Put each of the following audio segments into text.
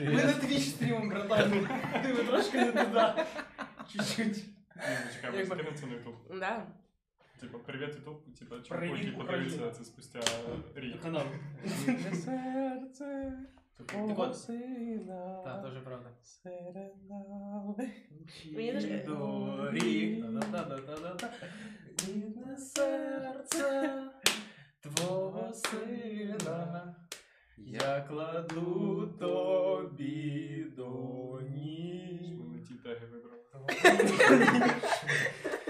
Ми на твіч стрімом, братан. Ти ви трошки не туди. Чуть-чуть. Ні, ну чекай, ми Якби- скинемо це на ютуб. Да. Типа, привіт, ютуб, типа, чуваку, Привіт, який Україна. подивиться це спустя рік. Канал. Серце Так от. сина. Так, теж правда. Мені дуже- Доріг. Та-та-та-та-та-та. Рідне серце твого сина. Я кладу тобі до ніг. Ми не ті теги вибрали.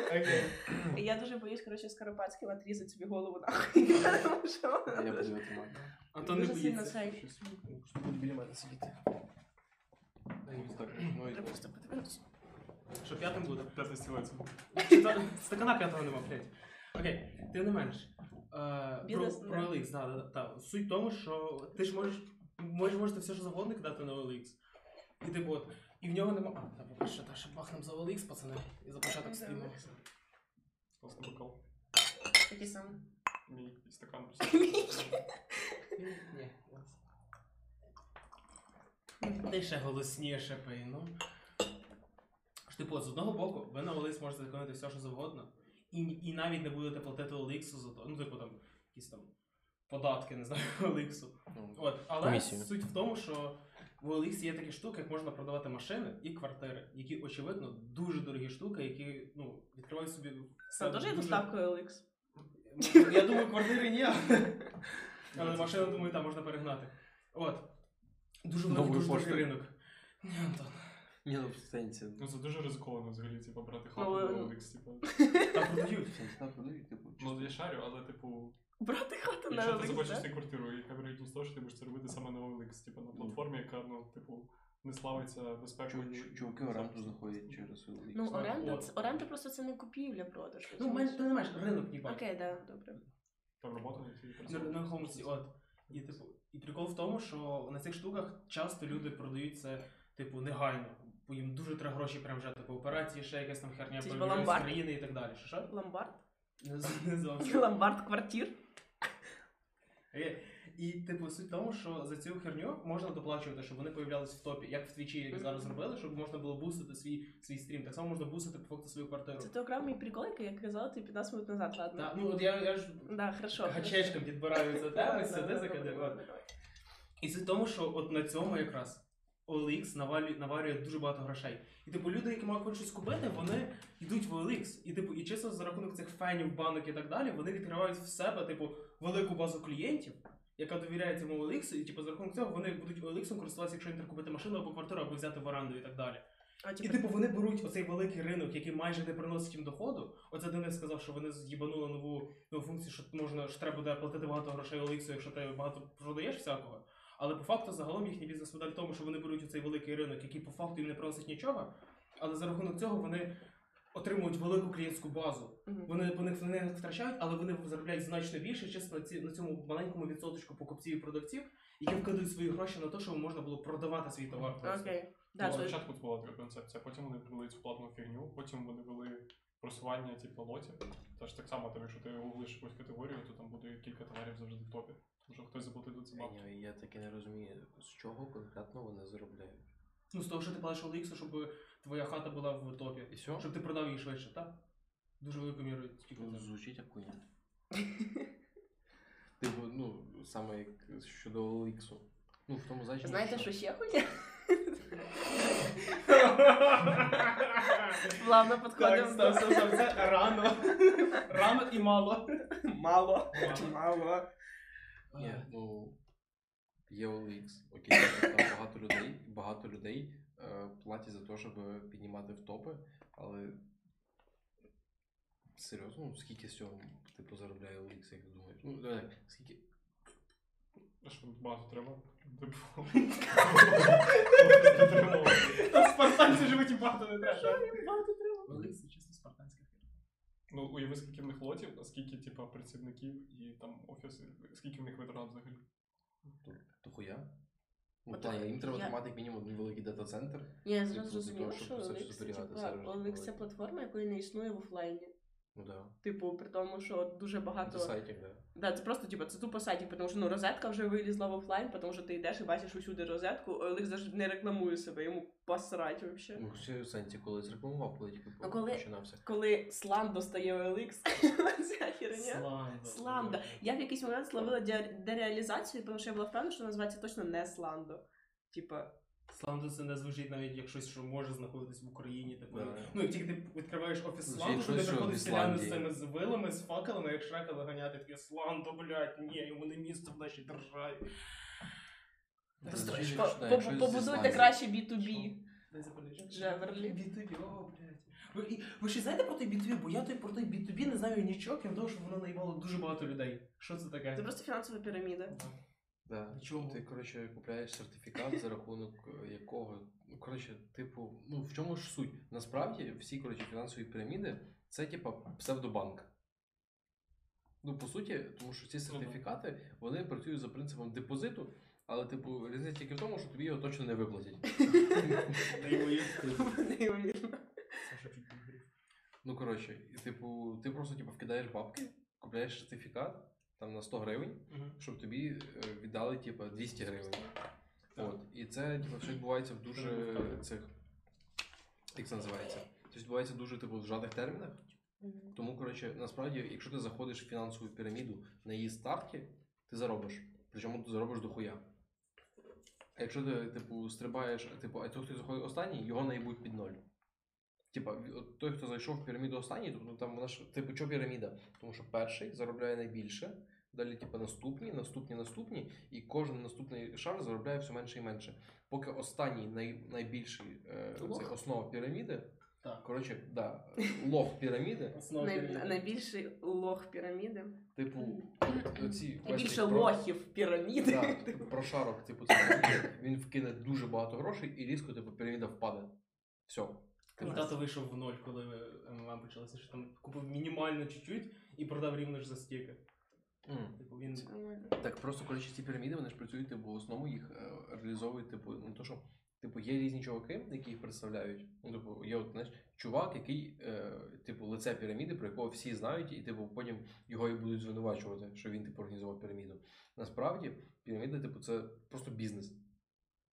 Окей. Я дуже боюсь, коротше, Скоропадським отрізати собі голову нахуй. Тому що Я буду тримати. Антон не дуже сильно боїться. Що буде біля мене сидіти. Так, ну і Треба просто подивитися. Що п'ятим буде? П'ятий стілець. Стакана п'ятого нема, блядь. Окей, тим не менш. Е, Про, Бізнес, про да. OLX, да, да, да. Суть в тому, що ти ж можеш, можеш, можете все, що завгодно кидати на OLX. І типу, от, і в нього нема. А, та по-перше, та ще бахнем за OLX, пацани, і за початок стріму. Класний бокал. Такий самий. Мій стакан просто. Ні. Ти ще голосніше пий, ну. Ж, Типу, з одного боку, ви на OLX можете виконати все, що завгодно, і, і навіть не будете платити OLX за то, ну, типу там, якісь там податки, не знаю, OLX. ну, От, але Комісію. суть в тому, що в OLX є такі штуки, як можна продавати машини і квартири, які, очевидно, дуже дорогі штуки, які ну, відкривають собі. Це теж є дуже- доставкою OLX. Ну, Я думаю, квартири ні. Але машину, думаю, там можна перегнати. От. Дуже великий, дуже дорогий ринок. Ні, Антон. Ні, ну в сенсі. Ну це дуже ризиковано взагалі, типу, брати хату Ну, на е, OLX, типу. Там продають. В сенсі, так, продають, типу. Ну, я шарю, але, типу, Брати хату на якщо ти OLX, захочеш собі квартиру, яка вероятність того, що ти будеш це робити саме на OLX, типу, на платформі, яка, ну, типу, не славиться безпекою. Чу- Чуваки оренду знаходять через OLX. Ну, оренда, це- оренда просто це не купівля продаж. Ну, менш, ти не маєш ринок ніби. Окей, да, добре. Там робота на цій На працює. нерухомості, от. І, типу, і прикол в тому, що на цих штуках часто люди продають це, типу, негайно. Бо їм дуже треба гроші прям вже, типу, операції, ще якась там херня, Це ж з ломбард. країни і так далі. Що що? Ломбард? Не, з- не зовсім. Ломбард квартир? Е, І, типу, суть в тому, що за цю херню можна доплачувати, щоб вони появлялись в топі, як в твічі, як зараз зробили, щоб можна було бустити свій, свій стрім. Так само можна бустити по факту свою квартиру. Це ти окремо мій прикол, який я казала тобі 15 минут назад, ладно. Та, ну от я, я ж Да, хорошо. гачечком підбираю за теми, сюди закидаю. І суть в тому, що от на цьому якраз OLX навалює, наварює дуже багато грошей. І типу люди, які мають щось купити, вони йдуть в OLX. І типу, і чисто за рахунок цих фенів, банок і так далі, вони відкривають в себе, типу, велику базу клієнтів, яка довіряє цьому OLX, і типу за рахунок цього вони будуть OLX користуватися, якщо їм треба купити машину або квартиру, або взяти в оренду і так далі. А, І типу, типу вони беруть оцей великий ринок, який майже не приносить їм доходу. Оце Денис сказав, що вони з'їбанули нову, нову функцію, що можна що треба буде платити багато грошей OLX, якщо ти багато продаєш всякого. Але по факту загалом їхній бізнес-модель в тому, що вони беруть оцей великий ринок, який по факту їм не приносить нічого, але за рахунок цього вони отримують велику клієнтську базу. Вони по них вони не втрачають, але вони заробляють значно більше чесно на, ці, на цьому маленькому відсоточку покупців і продавців, які вкладають свої гроші на те, щоб можна було продавати свій товар. Окей. Да, то- спочатку це була така концепція, потім вони ввели цю платну фігню, потім вони ввели просування типу лотів. Тож так само, там, якщо ти гуглиш якусь категорію, то там буде кілька товарів завжди в топі. Тому що хтось заплатив за це бабки. Ні, Я таки не розумію, з чого конкретно вони заробляють. Ну, з того, що ти платиш OLX, щоб твоя хата була в топі. І все? Щоб ти продав її швидше, так? Дуже великою мірою тільки Ну, звучить як хуйня. Типу, ну, саме як щодо OLX. Ну, в тому значенні. Знаєте, що ще хуйня? Плавно Так, підходимо. стоп, стоп, стоп, це рано. Рано і мало. Мало. Мало. Ні, ну. Є OLX, окей, там багато людей, багато людей е, платять за те, щоб піднімати в топи, але. Серйозно, ну, скільки з цього типу заробляє OLX, як ти думаєш? Ну, давай, скільки. А що багато треба? Там спартанці живуть і багато не треба. Багато треба. Це чисто спартанська фірма. Ну, уяви, скільки в них лотів, а скільки, типу, працівників і там офіси, скільки в них витрат взагалі. То, то хуя? Ну, От, плані, їм треба я- тримати як мінімум один великий дата-центр. Ні, я Типу, зразу зрозуміла, що це типа сервер це платформа, якої не існує в офлайні. Ну да. Типу, при тому, що дуже багато. Це сайтів, да. Да, це просто типу, це тупо сайтів, тому що ну розетка вже вилізла в офлайн, тому що ти йдеш і бачиш усюди розетку, Олег завжди не рекламує себе, йому посрать взагалі. Ну, в сенсі, коли зрекламував, коли тільки Ну, коли- починався. Коли слам достає OLX, ця херня. Сланда. Сланда. Я в якийсь момент словила дереалізацію, тому що я була впевнена, що називається точно не сландо. Типа, Сланду це не звучить навіть як щось, що може знаходитись в Україні. Типу, Да. ну як тільки ти відкриваєш офіс Звучить Сланду, щось, туди що приходять в селяни з цими з вилами, з факелами, як шрека виганяти, таке Сланду, блядь, ні, йому не місце в нашій державі. Побудуйте краще B2B. Дай. Джеверлі. B2B, о, блядь. Ви, ви ще знаєте про той B2B? Бо я той про той B2B не знаю нічого, крім того, що воно наїбало дуже багато людей. Що це таке? Це просто фінансова піраміда. Да. Нічого. Ти, коротше, купляєш сертифікат, за рахунок е, якого. Ну, коротше, типу, ну в чому ж суть? Насправді всі коротше, фінансові піраміди це типа псевдобанк. Ну, по суті, тому що ці сертифікати вони працюють за принципом депозиту, але, типу, різниця тільки в тому, що тобі його точно не виплатять. Ну, коротше, типу, ти просто типу, вкидаєш бабки, купляєш сертифікат там на 100 гривень, Мгм. щоб тобі е, віддали типу, 200 гривень. Так. От. І це типу, все відбувається в дуже цих. Як це називається? Це відбувається дуже типу, в зжатих термінах. Тому, коротше, насправді, якщо ти заходиш в фінансову піраміду на її старті, ти заробиш. Причому ти заробиш до хуя. А якщо ти, типу, стрибаєш, типу, а той, хто заходить останній, його наїбуть під ноль. Типа, той, хто зайшов в піраміду останній, тобто там вона ж, типу, що піраміда? Тому що перший заробляє найбільше, далі, типу, наступні, наступні, наступні, і кожен наступний шар заробляє все менше і менше. Поки останній най, найбільший е, основа піраміди, Так. коротше, да, лох піраміди, Най- найбільший лох піраміди. типу, оці Найбільше про- лохів піраміди. Да, типу, прошарок, типу, це він вкине дуже багато грошей і різко, типу, піраміда впаде. Все. Мій тато вийшов в ноль, коли МММ почалося, що там купив мінімально чуть-чуть і продав рівно ж за стільки. Типу він. Так просто коротше ці піраміди вони ж працюють, типу, в основному їх е, реалізовують, типу, ну то що, типу, є різні чуваки, які їх представляють. Ну, типу, є от, знаєш, чувак, який, е, типу, лице піраміди, про якого всі знають, і типу потім його і будуть звинувачувати, що він типу організував піраміду. Насправді, піраміда, типу, це просто бізнес.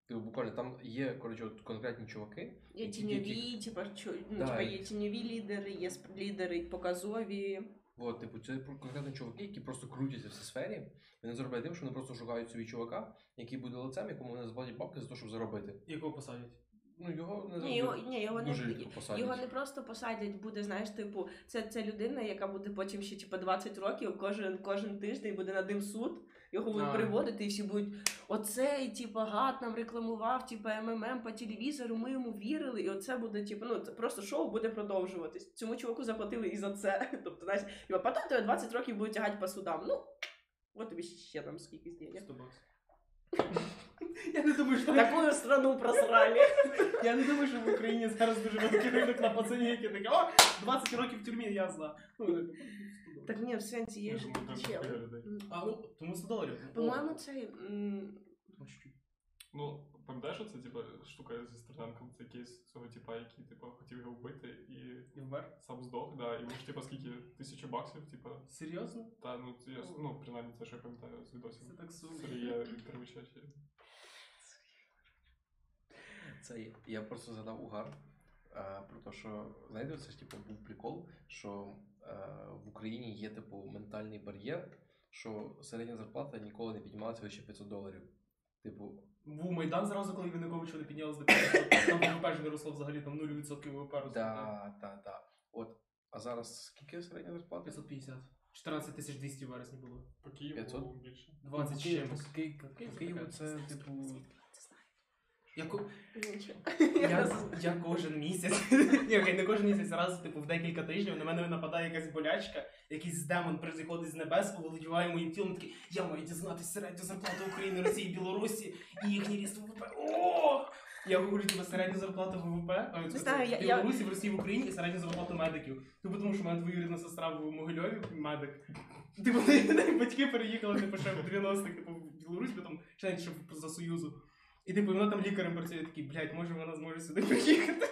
Типу, буквально там є коротше, от конкретні чуваки, Є які- тіньові, типа, чо, ну, Да, типа, є тіньові лідери, є лідери показові. От, типу, це про- конкретно чуваки, які просто крутяться в цій сфері. Вони заробляють тим, що вони просто шукають собі чувака, який буде лицем, якому вони заплатять бабки за те, щоб заробити. Якого посадять? Ну, його не Ні, його, ні, його дуже не рідко посадять. Його не просто посадять, буде, знаєш, типу, це, це людина, яка буде потім ще типу, 20 років, кожен, кожен тиждень буде над ним суд, його будуть приводити, і всі будуть оцей, типу, гад нам рекламував, типу, МММ по телевізору, ми йому вірили, і оце буде, типу, ну, просто шоу буде продовжуватись. Цьому чуваку заплатили і за це. Тобто, знаєш, його потім тебе 20 років будуть тягати по судам. Ну, от тобі ще там скільки денег. 100 баксів. Я не думаю, що Таку страну просрали. я не думаю, що в Україні зараз дуже великий ринок на пацані, які такі, о, 20 років в тюрмі, я знаю. Ну, Так ні, в сенсі є ж людей. А, ну, тому 100 доларів. По-моєму, цей. м, Ну, пам'ятаєш, це типу штука зі Стерненком, це кейс цього типа, який типу, хотів його вбити і І вмер? сам здох, да, і йому ж типа скільки тисячу баксів, типа, Серйозно? та ну я с- ну, принаймні це що я пам'ятаю з відосів. Це так сумно. Сергія Вікторовича чи Це є- я просто згадав угар а, про те, що знаєте, це ж типу був прикол, що в Україні є типу ментальний бар'єр, що середня зарплата ніколи не піднімалася вище 500 доларів. Типу, Був Майдан зразу, коли Януковича не піднялось до 500, там ВВП ж не росло взагалі, там 0% ВВП росло. да, да, да. От, а зараз скільки середня зарплата? 550. 14 тисяч 200 в вересні було. по Києву 500? більше. 20 з чимось. по Києву це типу. Я, ко- я, я кожен місяць, ні, окей, не кожен місяць, раз типу в декілька тижнів на мене нападає якась болячка, якийсь демон приходить з небес, оволодіває моїм тілом, такий, я маю дізнатися середню зарплату України, Росії, Білорусі і їхній ріст ВВП. О! Я говорю тебе середню зарплату ВВП, а я- в Білорусі, в Росії, в Україні і середню зарплату медиків. Типу тому, що в мене двоюрідна сестра в Могильові, медик. Типу, батьки переїхали типу, ще в 90-х, типу, в Білорусь, там ще ще за Союзу. І типу вона там лікарем працює такий, блядь, може вона зможе сюди приїхати.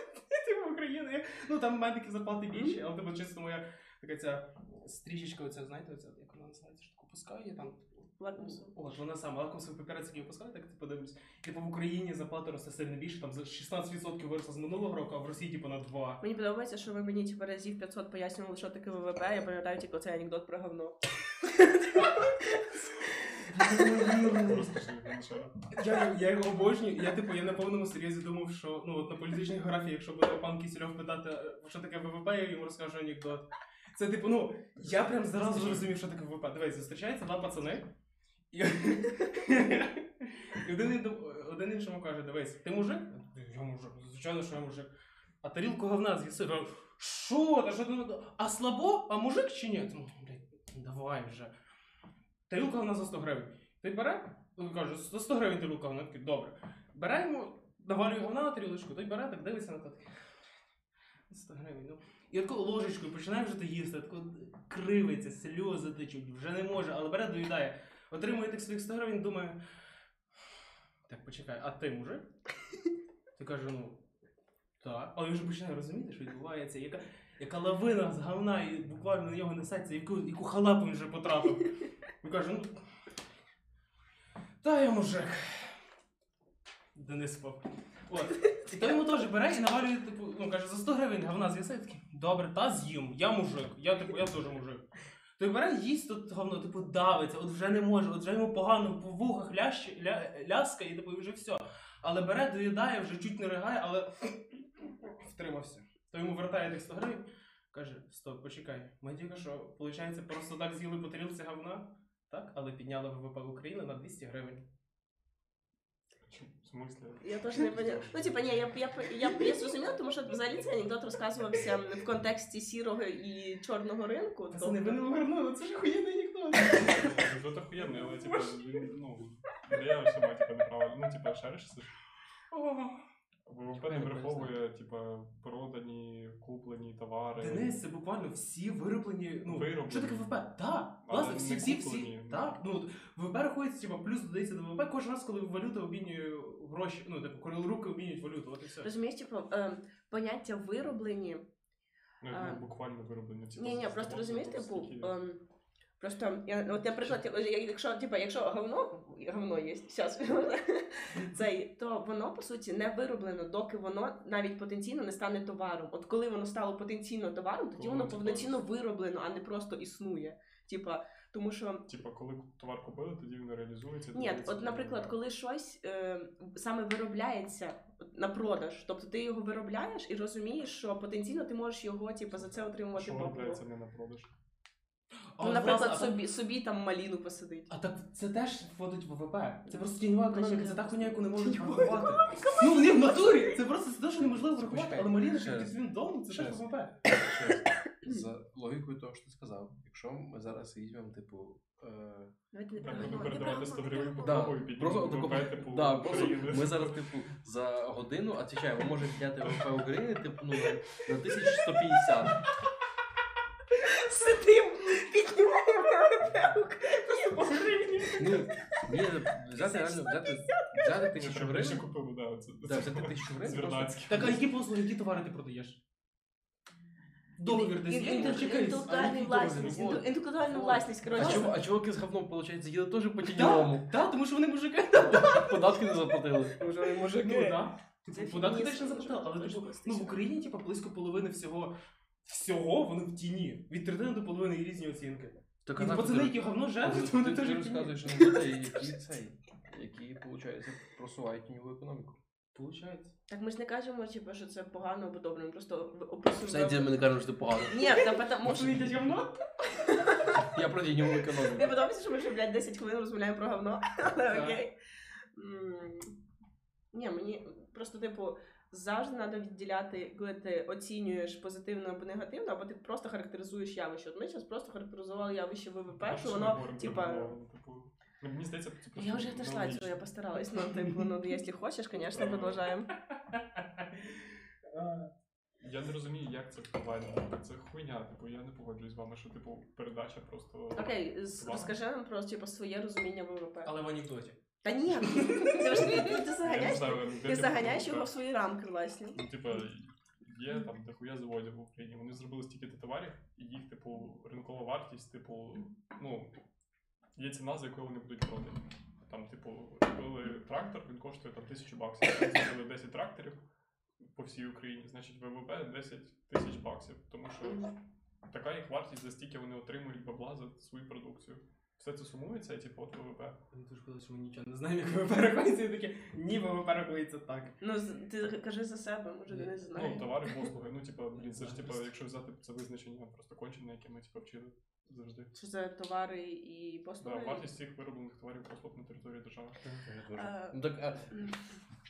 Типу в Україну. Я- Ну там медики зарплати більші, але типу чисто моя така ця стрічечка, оця, знаєте, оця, як вона називається, що таку пускає там. Лакмусом. От вона сама лакмусовий папірець, який опускає, так типу дивлюсь. Типу в Україні зарплата росте сильно більше, там за 16% виросла з минулого року, а в Росії типу на 2. Мені подобається, що ви мені типу, разів 500 пояснювали, що таке ВВП. Я пам'ятаю тільки цей анекдот про говно. Я, я його обожнюю, я типу я на повному серйозі думав, що ну от на політичній географії, якщо буде пан Кісельов питати, е, що таке ВВП, я йому розкажу анекдот. Це типу, ну, я прям зразу зрозумів, що таке ВВП. Дивись, зустрічаються два пацани. І, один, один іншому каже: дивись, ти мужик? Я мужик, звичайно, що я мужик. А тарілку говна з'їси. Що? Та що ти? А слабо? А мужик чи ні? Ну, блядь, давай вже. Тарілка говна за 100 гривень. Ти бере? Каже, за 100 гривень тарілка говна. Такий, добре. Бере йому, навалює говна на тарілочку, той бере, так дивиться на такий, 100 гривень, ну. І таку ложечкою починає вже то їсти, тако кривиться, сльози течуть, вже не може, але бере, доїдає. Отримує тих своїх 100 гривень, думає. Так, почекай, а ти мужик? Ти каже, ну. Так. Але він вже починає розуміти, що відбувається, яка, яка лавина з говна і буквально на нього несеться, яку, яку халапу він вже потрапив. Він каже, ну. Та я мужик. Денис спав. От. І то йому теж бере і навалює, типу, ну каже, за 100 гривень говна з'їси, такий, добре, та з'їм, я мужик, я типу, я теж мужик. Той бере, їсть тут говно, типу, давиться, от вже не може, от вже йому погано по вухах лящ, ля, ляска, і типу, і вже все. Але бере, доїдає, вже чуть не ригає, але втримався. То йому вертає тих 100 гривень, каже, стоп, почекай, ми тільки що, виходить, просто так з'їли по тарілці говна, так, але підняли ВВП України на 200 гривень. В смислі? Я теж не поняла. Ну, типа, ні, я, я, я, я зрозуміла, тому що взагалі цей анекдот розказувався в контексті сірого і чорного ринку. Пацани, ви не повернули, це ж охуєнний анекдот. Тут охуєнний, але він, ну, ідея всіма, типу, неправильно. Ну, типу, шариш, це ж ВВП не враховує, типу, продані, куплені товари. Денис, це буквально всі вироблені. Ну, Вироблені. що таке ВВП? Так, власне, всі, всі, всі. Так, ну ВВП рахується, типу, плюс додається до ВВП кожен раз, коли валюта обмінює гроші, ну, типу, коли руки обмінюють валюту, от і все. Розумієш, типу, е, поняття вироблені. Ну, А. ну, буквально вироблені. Типу, Ні, ні, просто розумієш, типу, типу, ем, просто я, от, наприклад, якщо, типу, якщо говно, говно є, щас, цей, то воно по суті не вироблено, доки воно навіть потенційно не стане товаром. От коли воно стало потенційно товаром, тоді воно повноцінно вироблено, а не просто існує. Типа, тому що Типа, коли товар купили, тоді він реалізується. ні, от, наприклад, коли щось е, саме виробляється на продаж, тобто ти його виробляєш і розумієш, що потенційно ти можеш його типу, за це отримувати Що виробляється не на продаж? А Ну, от, наприклад, власне, а собі, собі там маліну посадить. А так це теж вводить в ВВП. Це просто тіньова економіка, це та хуйня, яку не можуть врахувати. Ну вони в натурі! Це просто це те, що неможливо врахувати, але Маріна ще під раз. своїм це теж. ВВП. За логікою того, що ти сказав, якщо ми зараз візьмемо, типу. Давайте не Так, про буду говно, не про передавати 100 говно, гривень не про Да. говно. Ой, піднімемо Просто, ВВП, таку- да, просто України. ми зараз, типу, за годину відповідаємо, ми можемо підняти ВВП України, типу, ну, на, на 1150. Сидим, піднімаємо Ну, ні, взяти реально, взяти, взяти тисячу гривень. купили, да, це. Да, взяти тисячу гривень. просто- Вернадських. Так, а які послуги, які товари ти продаєш? Договір десь є, ну, чекай, а Інтелектуальну який власність, інтел- інтелектуальну власність, А коротше. а чуваки з говном, виходить, їли теж по тіньовому? Так, тому що вони мужики. Податки не заплатили. Вже Ну. Це Типу, податки теж не заплатили, але точно типу, ну в Україні, типу, близько половини всього. Всього вони в тіні. Від третини до половини є різні оцінки. Так, І пацани, які говно жарять, ти, вони теж в тіні. розказуєш які цей, які, виходить, просувають тіньову економіку. Получається. Так ми ж не кажемо, типу, що це погано або добре, ми просто в- описуємо. Сенсі ми не кажемо, що це погано. Ні, та потому що... Пацани, їдять говно? Я про тіньову Мені економіку. подобається, що ми вже, блядь, 10 хвилин розмовляємо про говно, але Так. окей. М, Ні, мені просто, типу, завжди треба відділяти, коли ти оцінюєш позитивно або негативно, або ти просто характеризуєш явище. От ми зараз просто характеризували явище ВВП, Так, що воно, типа. ну, Мені здається, це просто Я вже отошла от цього, я постаралась, ну, типу, ну, якщо хочеш, звісно, продовжаємо. Я не розумію, як це впливає. на Це хуйня, типу, я не погоджуюсь з вами, що типу передача просто. Окей, з- розкажи нам про типу, своє розуміння ВВП. Але в анекдоті. Та ні, ти, ж- ти, заганяєш, ти ти заганяєш його в свої рамки, власне. Ну, типа, є там дохуя заводів в Україні. Вони зробили стільки товарів, і їх, типу, ринкова вартість, типу, ну, є ціна, за якою вони будуть продані. Там, типу, коли трактор, він коштує там тисячу баксів. Зробили 10 тракторів по всій Україні, значить ВВП 10 тисяч баксів. Тому що така їх вартість за стільки вони отримують бабла за свою продукцію. Все це сумується, і типу, от ВВП. Мені дуже коли що ми нічого не знаємо, як ВВП рахується. І таке, ні, ВВП рахується так. Ну, з- ти кажи за себе, може ти не Ну, товари, послуги. Ну, типу, блін, це ж типу, якщо взяти це визначення просто кончене, яке ми типу, вчили завжди. Що це товари і Да, послуги? вартість цих вироблених товарів і послуг на території держави. Ну так, а,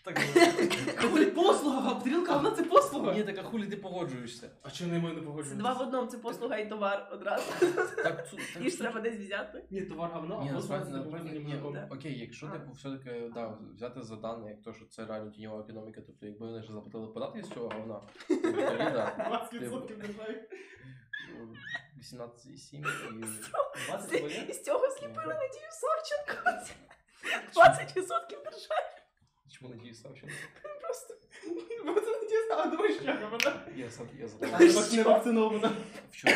так, Хулі послуга, а тарілка, вона це послуга. ні, так а хулі ти погоджуєшся? А чого не мене Це погоджується? два в одному, це послуга і товар одразу. Так, цу- так, І ж треба десь взяти. Ні, товар говно, Ні, а послуга насправді, це на- ні, молоком. Окей, якщо А. типу все-таки да, взяти за дане, як то, що це реально тіньова економіка, тобто якби вони ж заплатили податки з цього говна, то тоді да, 20% державі. 18,7 і 20 З- цього сліпили Надію Савченко. 20% держави. Чому Надії Савченко? Просто. Бо це не дійсно, а думаєш, як вона? Я сам я задав. вак- не вакцинована. Вчора.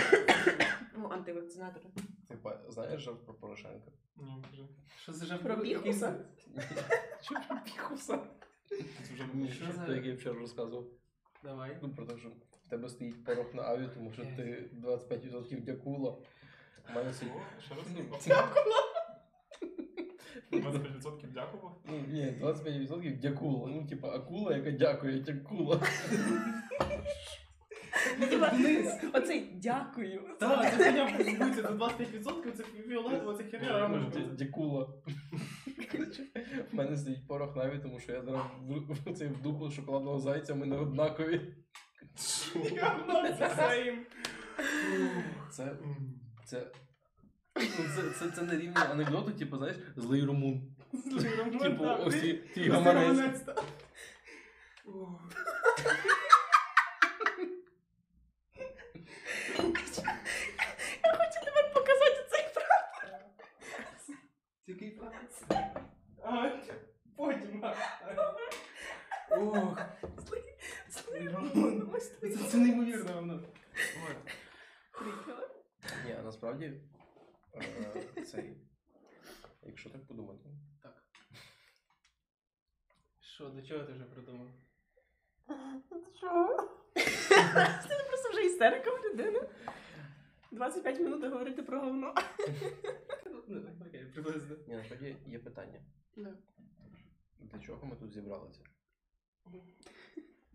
Ну, антивакцинатори. Типа, знаєш жарт про Порошенка? Ні, кажи. Що за жах? Про Біхуса? Що про Піхуса? Це вже Ні, Що що за- то, я вчора розказував. Давай. Ну, про те, що в тебе стоїть порох на аві, тому що ти 25% дякула. У мене стоїть. О, ще раз. Ну, 25% дякував. Ну, ні, 25% дякула. Ну, типа, акула, яка дякує, дякула. Типа, Оцей дякую. Так, це хуйня до 25%, це фіолетово, це херня, Ну, рамочка. ну, Дякула. В мене стоїть порох на аві, тому що я зараз в, цей в дупу шоколадного зайця, ми не однакові. Це своїм. Це. Це. Ну, це, це, на рівні анекдоту, типу, знаєш, злий румун. Типу, ось твій- твій гаманець. Я хочу тепер показати цей прапор. Який франц? А, потім. а. Ох, Злий Ось це, це неймовірно воно. Ні, насправді. Е, цей. Якщо так подумати. Так. Що, до чого ти вже придумав? Що? Це просто вже істерика в людини. 25 минут говорити про говно. Ну, окей, приблизно. Ні, насправді є питання. Да. Для чого ми тут зібралися?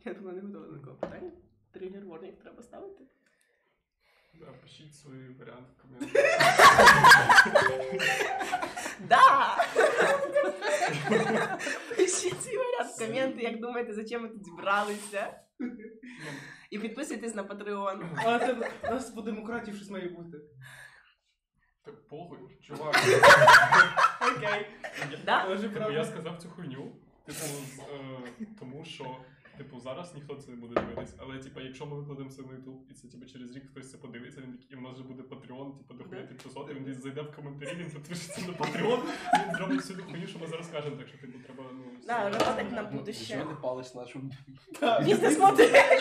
Я думаю, не готова до такого питання. Тригер ворнінг треба ставити. Да, пишіть свої варіанти в коментах. Да! Пишіть свій варіант в коменти, як думаєте, зачем ми тут зібралися. І підписуйтесь на Patreon. А це у нас по демократії щось має бути. Так похуй, чувак. Окей. Я сказав цю хуйню, типу, е, тому що, типу, зараз ніхто це не буде дивитись, але типу, якщо ми викладемо це на YouTube, і це типу, через рік хтось це подивиться, він такий, і в нас вже буде Patreon, типу, дохуя Да. тимчасово, і він десь зайде в коментарі, він підпишеться на Patreon, і він зробить всю хуйню, що ми зараз кажемо, так що типу треба, ну. Да, все- на Ну, будущее. Чого ти палиш нашу? Бізнес-модель.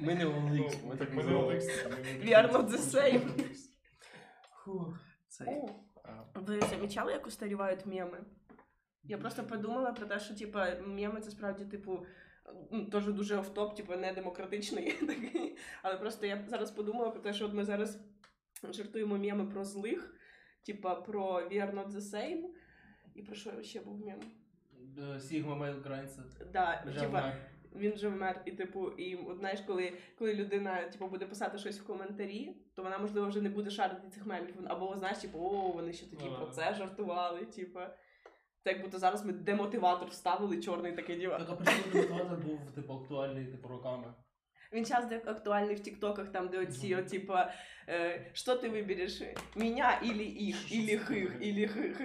Ми не Ну, OLX, ми так не. OLX, We are not the same. Фух. Цей. Ви замічали, як устарівають меми? Я просто подумала про те, що типа меми це справді, типу, ну, теж дуже офтоп, типу, не демократичний такий. Але просто я зараз подумала про те, що от ми зараз жартуємо меми про злих, типа про We are not the same. І про що ще був мем? Sigma male grindset. Да, типа, він же вмер, і типу, і от знаєш, коли, коли людина типу, буде писати щось в коментарі, то вона можливо вже не буде шарити цих мемів. Або знаєш, типу, о, вони ще тоді Ну, про це жартували. Типу. Це як будто зараз ми демотиватор вставили чорний такий діва. Так, а причому мотиватор був, типу, актуальний, типу, роками. Він час де актуальний в тіктоках, там, де оці, от, типа, е, що ти вибереш? Меня или їх, или хих, или хих.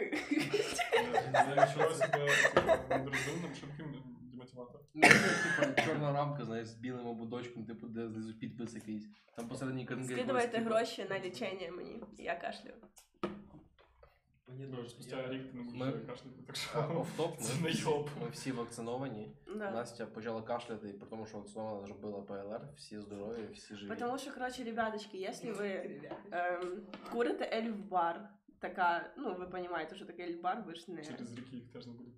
Типу, демотиватор. Типу, чорна рамка, знаєш, з білим ободочком, типу, де знизу підпис якийсь. Там посередині картинка. Скидувайте типу, гроші на лічення мені. Я кашлю. Мені Ну, дуже. спустя рік ти не будеш Ми- кашляти, так що Офтоп, це ми, не всі- йоб. ми всі вакциновані. Да. Настя почала кашляти, і при тому, що вакцинована зробила ПЛР, всі здорові, всі живі. Потому що, коротше, ребяточки, якщо ви ем, курите ельф-бар, така, ну, ви розумієте, що таке ельф-бар, ви ж не... Через рік їх теж не буде.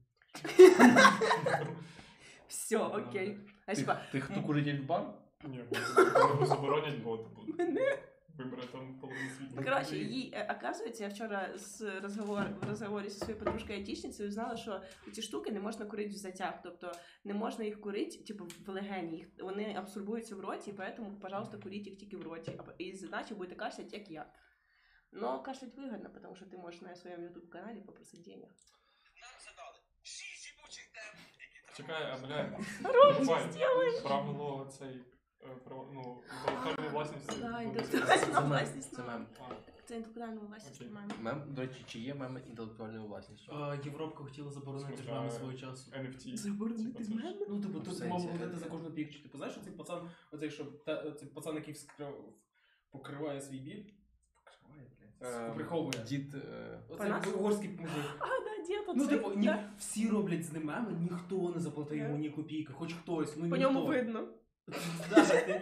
Все, окей. А хто курить ельфбар? Ні, вони заборонять, бо типу, вибере там половину світу. Ну, коротше, їй, е, оказується, я вчора з розговор, в розговорі зі своєю подружкою айтішницею узнала, що ці штуки не можна курити в затяг. Тобто не можна їх курити, типу, в легені. Їх, вони абсорбуються в роті, і поэтому, пожалуйста, куріть їх тільки в роті. А І іначе будете кашлять, як я. Но кашлять выгодно, потому что ты можешь на своем YouTube-канале попросить денег. Чекай, а бля, Ром, бувай, що зробиш? правило цей, е, про, ну. Да, інтелектуальна Це власність. Це мем. Це інтелектуальна власність Окей. Мем, до речі, чи є меми інтелектуальною власністю? А, Європка хотіла заборонити Слухай, меми свого часу. NFT. Заборонити це меми? Ну, типу, тут сенсі, мав не за кожну пікчу. Типу, знаєш, оцей пацан, оцей, що та, цей пацан, який вскрив, покриває свій біль. Покриває, блядь. Ем, Приховує. Дід. е, Оцей Панас? угорський мужик. А, да, дід, Ну, оцей, типу, ні, да. всі роблять з ним меми, ніхто не заплатив йому ні копійки, хоч хтось, ну По ніхто. ньому видно.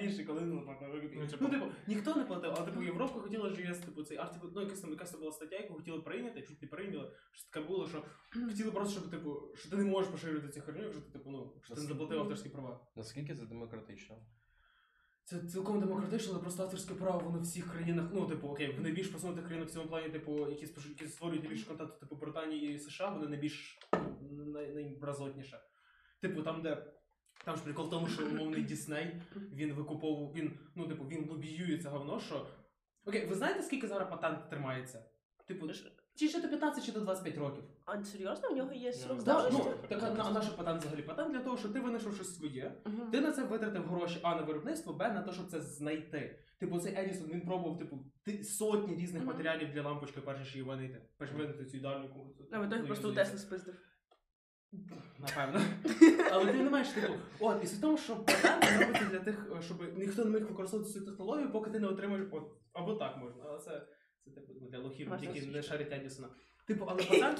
Більше, коли не заплатив Ну, типу- Ну, типу, ніхто не платив, а типу Європа хотіла ж ЄС, типу, цей артикул, ну якась там якась там була стаття, яку хотіли прийняти, чуть не прийняли. Що таке було, що хотіли просто, щоб типу, що ти не можеш поширювати цю херню, якщо ти типу, ну, що ти не заплатив авторські права. Наскільки це демократично? Це цілком демократично, але просто авторське право воно в всіх країнах. Ну, типу, окей, в найбільш просунутих країнах в цьому плані, типу, які які створюють найбільше контенту, типу Британії і США, вони найбільш ну, най. Типу, там, де. Там ж прикол в тому, що умовний Дісней, він викуповував, він, ну, типу, він лобіює це говно, що. Окей, ви знаєте, скільки зараз патент тримається? Типу, чи ще до 15, чи до 25 років? А серйозно, у нього є срок Да, ну, так, а на, наш патент взагалі патент для того, що ти винайшов щось своє, Мгм. ти на це витратив гроші А на виробництво, Б на те, щоб це знайти. Типу, цей Едісон він пробував типу сотні різних Мгм. матеріалів для лампочки, перш ніж її винайти. Перш винайти цю ідеальну ку- А в итоге ну, просто у. Тесли спиздив. Напевно. Але ти не маєш типу. От, і в тому, що патент робиться для тих, е, щоб ніхто не міг використовувати цю технологію, поки ти не отримаєш. От, або так можна. Але це, це типу для лохів, які не шарять Едісона. Типу, але не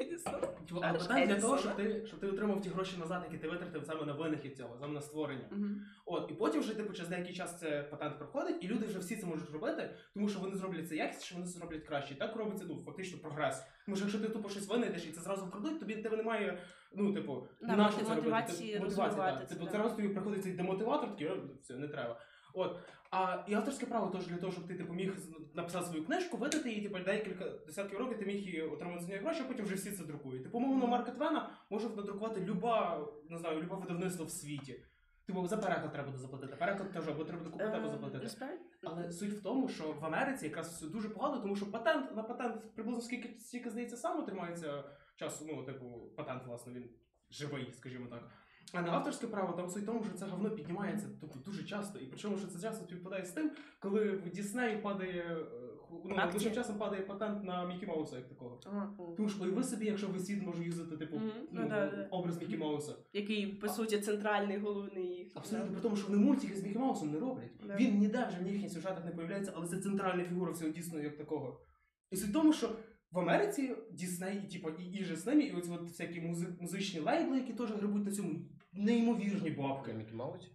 Едісон. Типу, але Шариш для того, щоб ти, щоб ти отримав ті гроші назад, які ти витратив саме на винахід цього, саме на створення. Мгм. От, і потім вже, типу, через деякий час це патент проходить, і люди вже всі це можуть робити, тому що вони зроблять це якісніше, вони це зроблять краще. І так робиться ну, фактично прогрес. Тому що якщо ти тупо щось винайдеш і це зразу вкрадуть, тобі тебе немає, ну, типу, Да, нащо мати- це робити? мотивації Ти- мотивації, розвивати це, Типу, да. це раз тобі приходить цей демотиватор, такий, «О, все, не треба. От. А і авторське право теж для того, щоб ти типу, міг написати свою книжку, видати її, типу, декілька десятків років ти міг її отримати з неї гроші, а потім вже всі це друкують. Типу, умовно, Марка Твена може надрукувати люба, не знаю, любе видавництво в світі. Типу, за переклад треба буде заплатити. Переклад теж, або треба купити, або Е, заплатити. Але суть в тому, що в Америці якраз все дуже погано, тому що патент на патент приблизно скільки стільки здається саме тримається часу. Ну, типу, патент, власне, він живий, скажімо так. А на авторське право там суть в тому, що це говно піднімається тобто, дуже часто. І причому, що це часто співпадає з тим, коли в Діснеї падає е, ну, дуже часом падає патент на Мікі Мауса як такого. Тому що уяви собі, якщо весь світ може юзати, типу, ну, ну да, да. образ Мікі Мауса. Який, по суті, центральний головний їх. Абсолютно при тому, що вони мультики з Мікі Маусом не роблять. Да. Він ніде вже в їхніх сюжетах не появляється, але це центральна фігура всього Дійсного як такого. І суть в тому, що в Америці Дісней, і типу, і, і же з ними, і ось от всякі музи, музичні лейбли, які теж грибуть на цьому неймовірні бабки. Мікі Маусі?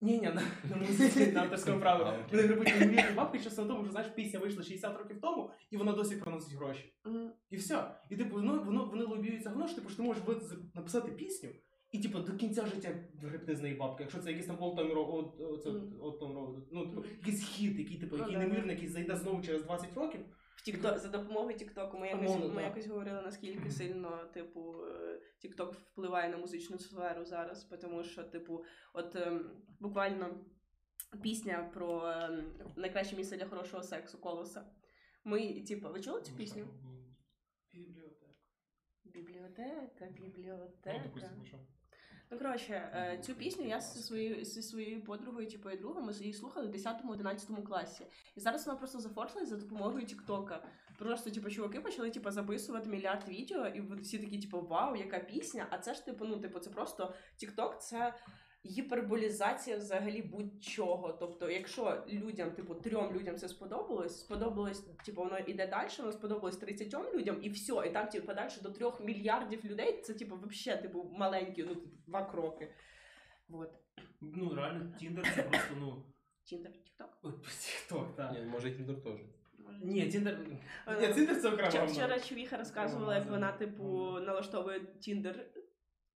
Ні, ні, на, на музиці, на авторському праві. Вони грибуть неймовірні бабки, часто в тому, що знаєш, пісня вийшла 60 років тому, і вона досі приносить гроші. І все. І типу, воно, воно, вони лобіються що типу, що ти можеш написати пісню, і типу до кінця життя гребти з неї бабки. Якщо це якийсь там Time Road, ну, типу, якийсь хіт, який, типу, Ну, який немірний, який зайде знову через 20 років. TikTok, за допомогою Тіктоку ми якось, ми якось говорили, наскільки сильно, типу, Тікток впливає на музичну сферу зараз, тому що, типу, от ем, буквально пісня про ем, найкраще місце для хорошого сексу колоса. Ми, типу, ви чули цю пісню? Бібліотека. Бібліотека, бібліотека. Ну, коротше, е, цю пісню я зі своєю, зі своєю подругою, типу, і другом, ми її слухали в 10-11 класі. І зараз вона просто зафорсилась за допомогою Тіктока. Просто, типу, чуваки почали типу, записувати мільярд відео, і всі такі, типу, вау, яка пісня. А це ж, типу, ну, типу, це просто Тікток, це. Гіперболізація взагалі будь-чого. Тобто, якщо людям, типу, трьом людям це сподобалось, сподобалось, типу, воно іде далі, воно сподобалось 30 людям, і все, і там, типу, далі до трьох мільярдів людей, це, типу, взагалі, типу, маленькі, ну, типу, два кроки. Вот. Ну, реально, Тіндер це просто, ну. Тіндер, тікток. Тік-ток, так. Ні, може Тіндер теж. Ні, Тіндер. Е, Ні, Тіндер це окремо. Вчора. Чувіха розказувала, як вона, типу, налаштовує Тіндер,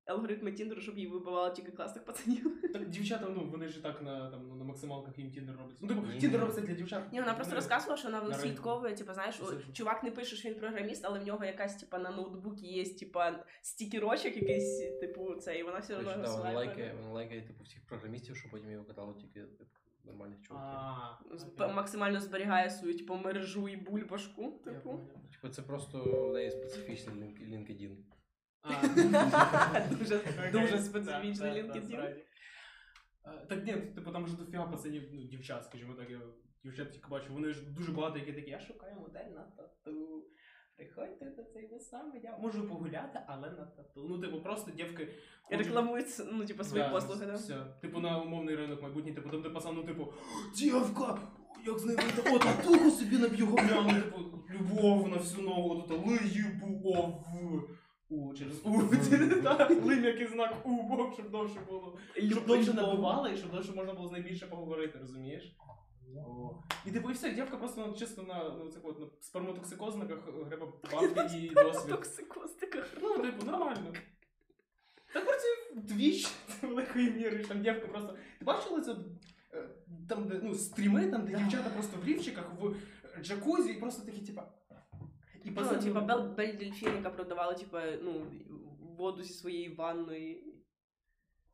алгоритми Тіндеру, щоб їй вибивало тільки класних пацанів. Так дівчата, ну вони ж і так на там ну, на максималках їм Тіндер робиться. Ну типу. Тіндер робиться для дівчат. Ні, вона просто Ну, розказувала, що вона вислідковує, типу, знаєш, о, чувак не пише, що він програміст, але в нього якась, типу, на ноутбуці є, типу, стікерочок якийсь, типу, це, і вона все одно да, вона лайкає, вона лайкає типу всіх програмістів, щоб потім його катало тільки типу, нормальних чуваків. А, З- Максимально зберігає свою, типу, мережу і бульбашку, типу. Типу, це просто в неї специфічний лінк- LinkedIn. А, Дуже, окей. дуже специфічний так, так, LinkedIn. Так ні, типу там вже дофіга пацанів, ну, дівчат, скажімо так, я дівчат тільки бачу, вони ж дуже багато які такі, я шукаю модель на тату. Приходьте до цей саме, я можу погуляти, але на тату. Ну, типу, просто дівки. І хочуть- рекламують, ну, типу, свої Да, послуги, да? Все. Типу на умовний ринок майбутній, типу, там де пацан, ну, типу, дівка, як з нею вийти, о, татуху собі наб'ю говняну, типу, любов на всю ногу, тут лиїбу, у, через у, так, лим який знак у, бо, щоб довше було. Щоб довше набивало і щоб довше можна було з нею більше поговорити, розумієш? І типу, і все, дівка просто ну, чисто на, ну, цих от, на сперматоксикозниках гриба бабки і досвід. Токсикостиках. Ну, типу, нормально. Так працює твіч великої міри, що дівка просто. Ти бачила це? е, Там, де, ну, стріми, там, де дівчата просто в лівчиках, в джакузі, і просто такі, типа. І Ну, типа Бел Бель Дельфін, яка продавала, типа, ну, воду зі своєї ванної.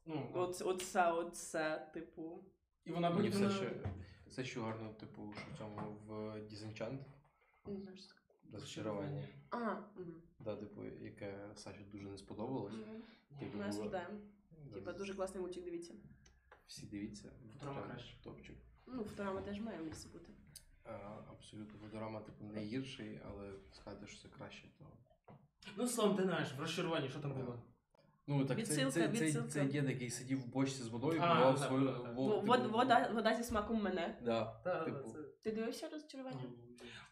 Ну, Оце, оце, оце, типу. і вона Мені буде. все ще, все ще гарно, типу, що в цьому в Disenchant Не знаю, що розчарування. А, мгм. Да, типу, яке Саші дуже не сподобалось. Мгм. Типу, Ми осуждаємо. Типа, дуже класний мультик, дивіться. Всі дивіться. Футурама краще. Топчик. Ну, вторама теж має місце бути. А, абсолютно Футурама, типу, не гірший, але сказати, що це краще, то. Ну, словом, ти знаєш, в розчаруванні, що там було? Ну, так це, Відсилка, це, це, відсилка. це дід, який сидів в бочці з водою, А, так, свою так, так. во- Во- типу, вод- Вода, вода зі смаком мене. Да, Так, типу, це. Ти дивився розчарування?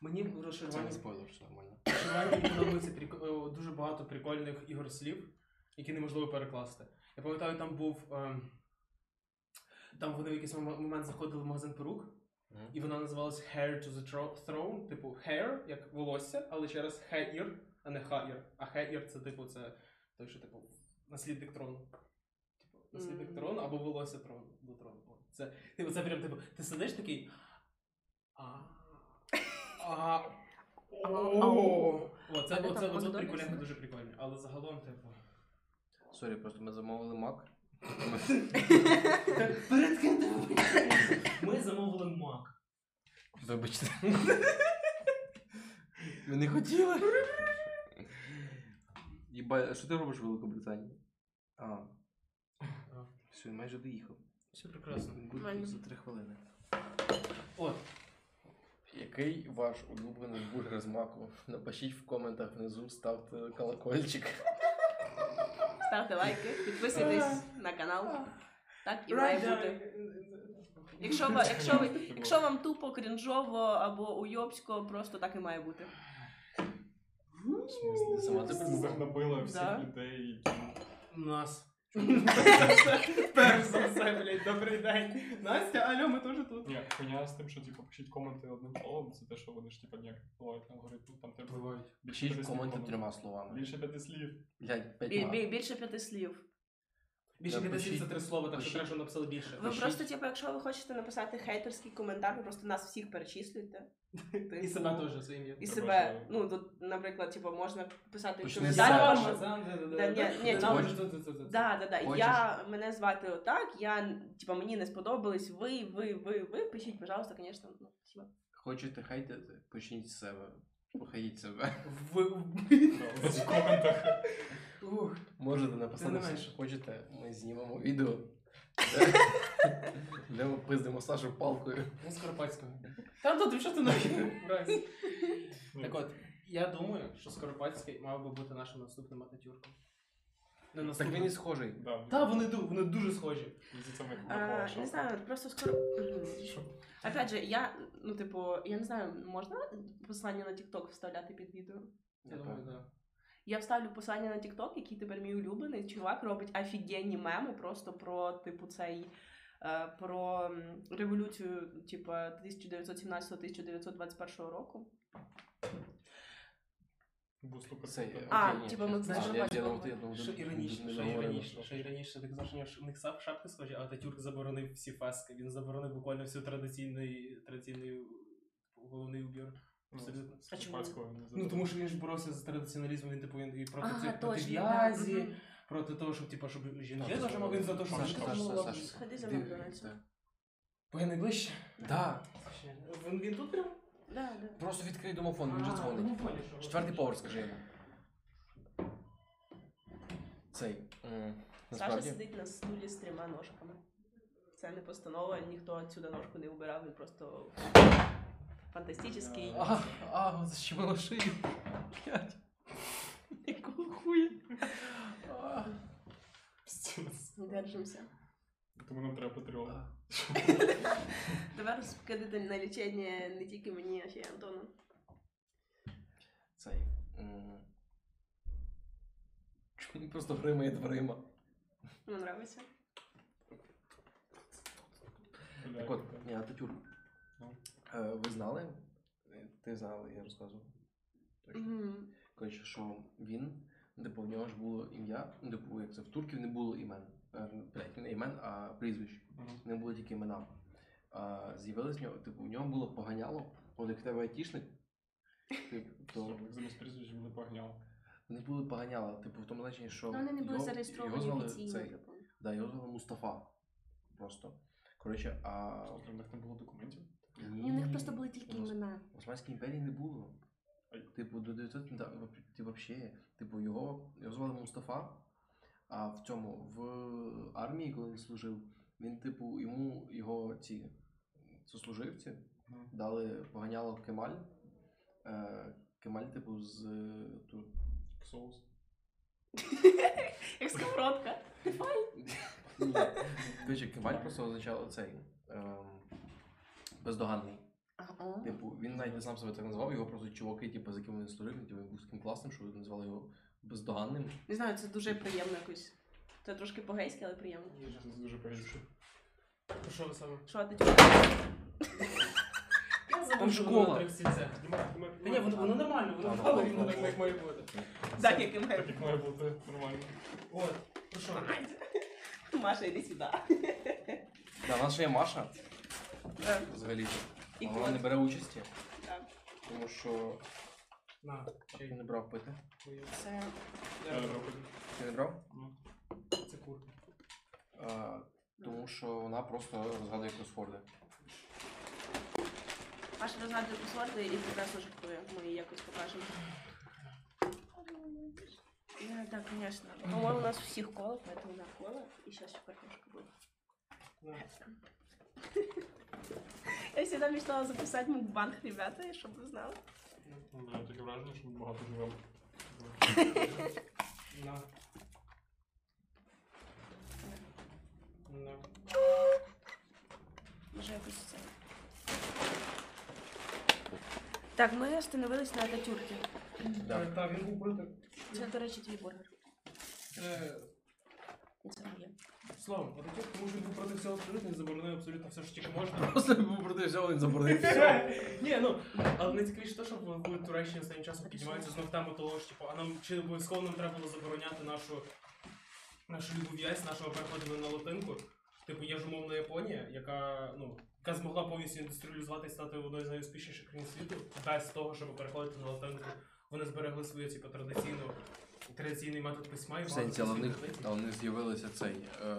Мені в це не спойлер, все нормально. Розчаруванні подобається прик- о, дуже багато прикольних ігор слів, які неможливо перекласти. Я пам'ятаю, там був. ем, Там вони в якийсь мом- момент заходили в магазин перук, І вона називалась Hair to the tro- Throne, типу hair, як волосся, але через hair, а не hair. А heir це типу це той, що типу наслідник трону. Типу, наслідник Мгм. трону або волосся трону до трону. Це, типу, це прям типу, ти сидиш такий. А. А. О, це, оце, прикольно, дуже прикольно. Але загалом, типу. Sorry, просто ми замовили мак. Перед ким ти вибачаєшся? Ми замовили мак. Вибачте. Ми не хотіли. Єба, а що ти робиш в Великобританії? А. Все, майже доїхав. Все прекрасно. Буде за три хвилини. От, Який ваш улюблений бургер з маку? Напишіть в коментах внизу, ставте колокольчик. Ставте лайки, підписуйтесь на канал. Так і має бути. Якщо, ви, якщо, ви, якщо вам тупо, крінжово або уйобсько, просто так і має бути. Сама ти набила всіх Да. людей, які Нас. Перш за все, блядь, добрий день. Настя, алло, ми теж тут. Ні, хуйня з тим, що типу пишіть коменти одним словом, це те, що вони ж типу ніяк впливають на алгоритм. Там треба Пишіть в слів коменти трьома словами. Більше п'яти слів. Блять, п'ять Бі- мак. бі- Більше п'яти слів. Більше Да, 50 це три слова, так що Пишіть. треба, щоб написали більше. Ви Пишіть. просто, типу, якщо ви хочете написати хейтерський коментар, ви просто нас всіх перечислюєте. І себе теж своє ім'я. І себе, ну, тут, наприклад, типу, можна писати, що Почни з я себе. ваша- Да, ні, ні, Да, типу, да, да, да, да. Да, да, да. Хочеш? Я мене звати отак, я типа мені не сподобались. Ви, ви, ви, ви. Пишіть, пожалуйста, звісно. Ну, спасибо. Хочете хейтити? Почніть з себе. Похейть себе. Ви- В коментах. Ух. Можете написати все, що хочете. Ми знімемо відео. де- ми пиздимо Сашу палкою. Ну, Скоропадського. Там ти що ти навіть? Так от, я думаю, що Скоропадський мав би бути нашим наступним ататюрком. На Так він і схожий. Да, Та, вони, ду- вони дуже схожі. це ми А, не знаю, просто скоро. Що? Опять же, я, ну, типу, я не знаю, можна посилання на TikTok вставляти під відео? Я думаю, так. Я вставлю посилання на TikTok, який тепер мій улюблений. Чувак робить офігенні меми просто про, типу, цей. е, Про м, революцію, типу, 1917-1921 року. Це. А, окей, ні, типа, ми знаєш, знаєш, я- бачимо. думав, ти- я думав, Що ти- іронічно, не що іронічно, що- що іронічно, так що в них сап- шапки схожі, а Ататюрк заборонив всі фески. Він заборонив буквально всю традиційний, традиційний головний убір. Ну, Абсолютно. А чому? Ну тому що він ж боровся за традиціоналізм, він типу він і проти Ага, цих проти точно, да, в'язі, мгм. проти того, щоб типу, щоб жінки Так, теж мав він за те, щоб Саша, Саша, за Ти- Макдональдсом. так. Поганий ближче. Да. Він, він тут прям? Да, да. Просто відкрий домофон, він вже А, дзвонить. домофон, що? Четвертий поверх, скажи йому. Цей. м, Саша Насправді. сидить на стулі з трьома ножками. Це не постанова, ніхто отсюди ножку не убирав, він просто фантастичний. А, а, защемило шию. Блядь. Якого хуя? А. Пиздец. Держимося. Тому нам треба Patreon. Тепер скидати на лічення не тільки мені, а ще й Антону. Цей. м, Чому він просто гримає дверима? Мені подобається. Так от, ні, Ататюрк. Ну. Е, Ви знали? Е, Ти знала, я розказував. Точно. Коротше, що він, типу, в нього ж було ім'я, типу, як це, в турків не було імен. Е, Блять, не імен, а прізвищ. Не було тільки імена. А, з'явилось в нього, типу, в нього було поганяло, от як в тебе айтішник, типу, то Замість прізвища буде погняв. вони були поганяла, типу, в тому значенні, що. Ну, Вони не були його- зареєстровані звали офіційно. цей, типу. Да, його звали Мустафа. Просто. Коротше, а. Тобто в них не було документів. Ні, у них просто були тільки У імена. В Османській імперії не було. Ай. Типу, до 900, да, воп- ти вообще, типу, його, його звали Мустафа, а в цьому, в армії, коли він служив, він, типу, йому його ці сослуживці Мгм. дали поганяло Кемаль. Е, Кемаль, типу, з е, ту, Соус. Як сковородка. Ні. Коротше, Кемаль просто означав цей ем, бездоганний. Типу, він навіть не сам себе так назвав, його просто чуваки, типу, з якими він служив, типу, він був таким класним, що назвали його бездоганним. Не знаю, це дуже приємно якось. Це трошки по-гейськи, але приємно. Це дуже погірше. Про що ви саме? Що ти чого? Там школа. Та ні, воно, воно нормально, воно рівно так, як має бути. Так, як і Так має. як має бути нормально. От, про що? Маша, йди сюди. Да, у нас ще є Маша, взагалі. І Вона не бере участі, Так. тому що На, ти чай. не брав пити. Це Я робив. Ти не брав? Ну, Це курка. А, тому що вона просто розгадує кросфорди. Маша розгадує посорди і прекрасно жартує. Ми їй якось покажемо. Да, так, конечно. По-моему, у нас у всех кола, поэтому да, кола. И сейчас еще картошка будет. На. Я всегда мечтала записать мукбанг, ребята, чтобы вы знали. ну, да, таке враження, що ми багато живемо. На. На. Може якось це. Так, ми остановились на. Да. Так, він був проти. Це, до речі, твій бургер. Е, І Це моє. Словом, Ататюрк, тому що він був проти всього абсолютно, він заборонив абсолютно все, що тільки можна. Просто був проти всього, він заборонив Ні, ну, але найцікавіше те, що в в Туреччині останнім часом піднімається знов тема того, що типу, а нам чи обов'язково нам треба було забороняти нашу нашу любов'язь, нашого переходу на латинку. Типу, є ж умовна Японія, яка, ну, яка змогла повністю індустріалізувати і стати одною з найуспішніших країн світу, без того, щоб переходити на латинку. Вони зберегли свою типу, традиційну традиційний метод письма і В сенсі, але в них, в них з'явилися цей е,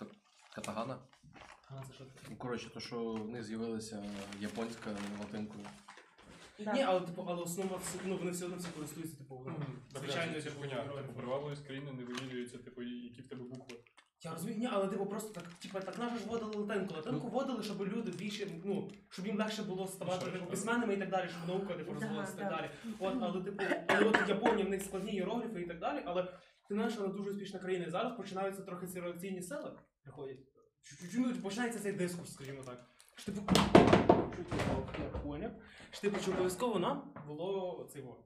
кат- катагана. А, це що таке? Ну, коротше, то, що в них з'явилася японська латинкою. Ні, але типу, але основа все, ну вони все одно всі користуються, типу, ну, звичайно, це типу, хуйня. героїв. Типу, привабливість країни не вимірюється, типу, які в тебе букви. Я розумію, ні, але типу просто так, типу, так же ж вводили латинку. Латинку вводили, щоб люди більше, ну, щоб їм легше було ставати типу, письменними і так далі, щоб наука типу, розвивалася і так далі. От, але типу, але от Японія в них складні іерогліфи і так далі, але ти знаєш, вона дуже успішна країна. І зараз починаються трохи ці реакційні сили, приходять. Чуть-чуть, ну, починається цей дискурс, скажімо так. Що типу. Що типу, що обов'язково нам було цей во.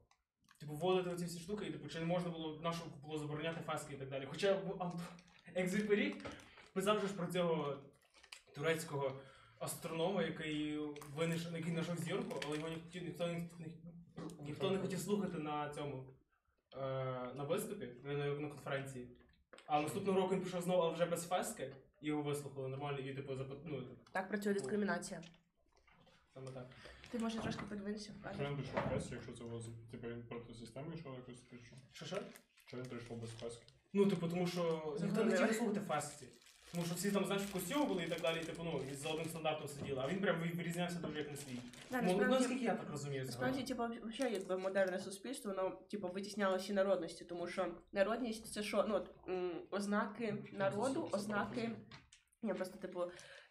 Типу, вводити оці всі штуки, і типу, чи не можна було нашу було забороняти фески і так далі. Хоча в Екзюпері писав же ж про цього турецького астронома, який винайшов, який знайшов зірку, але його ніхто, ніхто, не- ніхто не хотів слухати на цьому е, на виступі на, на конференції. А наступного року він пішов знову, але вже без фески, і його вислухали нормально, і типу запит... ну, типу, Так працює дискримінація. саме так. Ти може трошки подивитися в Що він прийшов без, якщо це було з- типу він проти системи йшов якось прийшов? Що що? Що він прийшов без фески? Ну, типу, тому що ніхто не хотів слухати фесті. Тому що всі там, знаєш, в костюмі були і так далі, і, типу, ну, і за одним стандартом сиділи, а він прям вирізнявся дуже як на свій. Да, Ну, ну, насправді- наскільки я так розумію. Насправді, типу, взагалі, якби модерне суспільство, воно типу витісняло всі народності, тому що народність це що? Ну, от, м, ознаки народу, ознаки. Я просто, типу,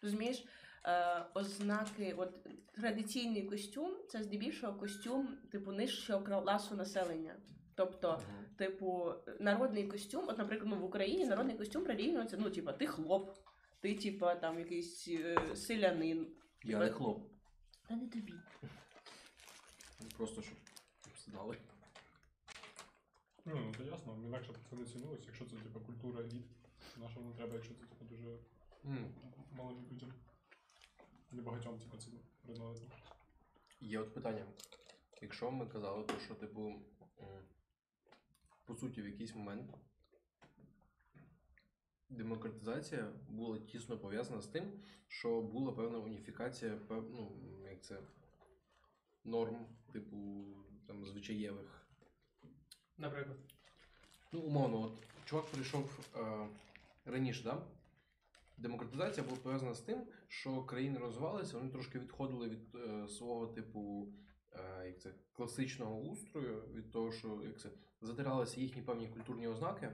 розумієш, е, ознаки, от традиційний костюм це здебільшого костюм, типу, нижчого класу населення. Тобто, типу, народний костюм, от, наприклад, ну, в Україні народний костюм прирівнюється, ну, типу, ти хлоп, ти, типу, там якийсь е, селянин. Я не хлоп. Та не тобі. Просто щоб знали. Ну, ну це ясно, інакше б це не цінилось, якщо це типу культура еліт. Нашому не треба, якщо це типу дуже малим людям. Небагатьом, типу, це приносити. Є от питання. Якщо ми казали, то що, типу, м, по суті, в якийсь момент демократизація була тісно пов'язана з тим, що була певна уніфікація пев... ну, як це, норм, типу, там, звичаєвих. Наприклад. Ну, умовно, от чувак прийшов е, раніше, да? Демократизація була пов'язана з тим, що країни розвивалися, вони трошки відходили від е, свого типу як це, класичного устрою, від того, що як це, затиралися їхні певні культурні ознаки,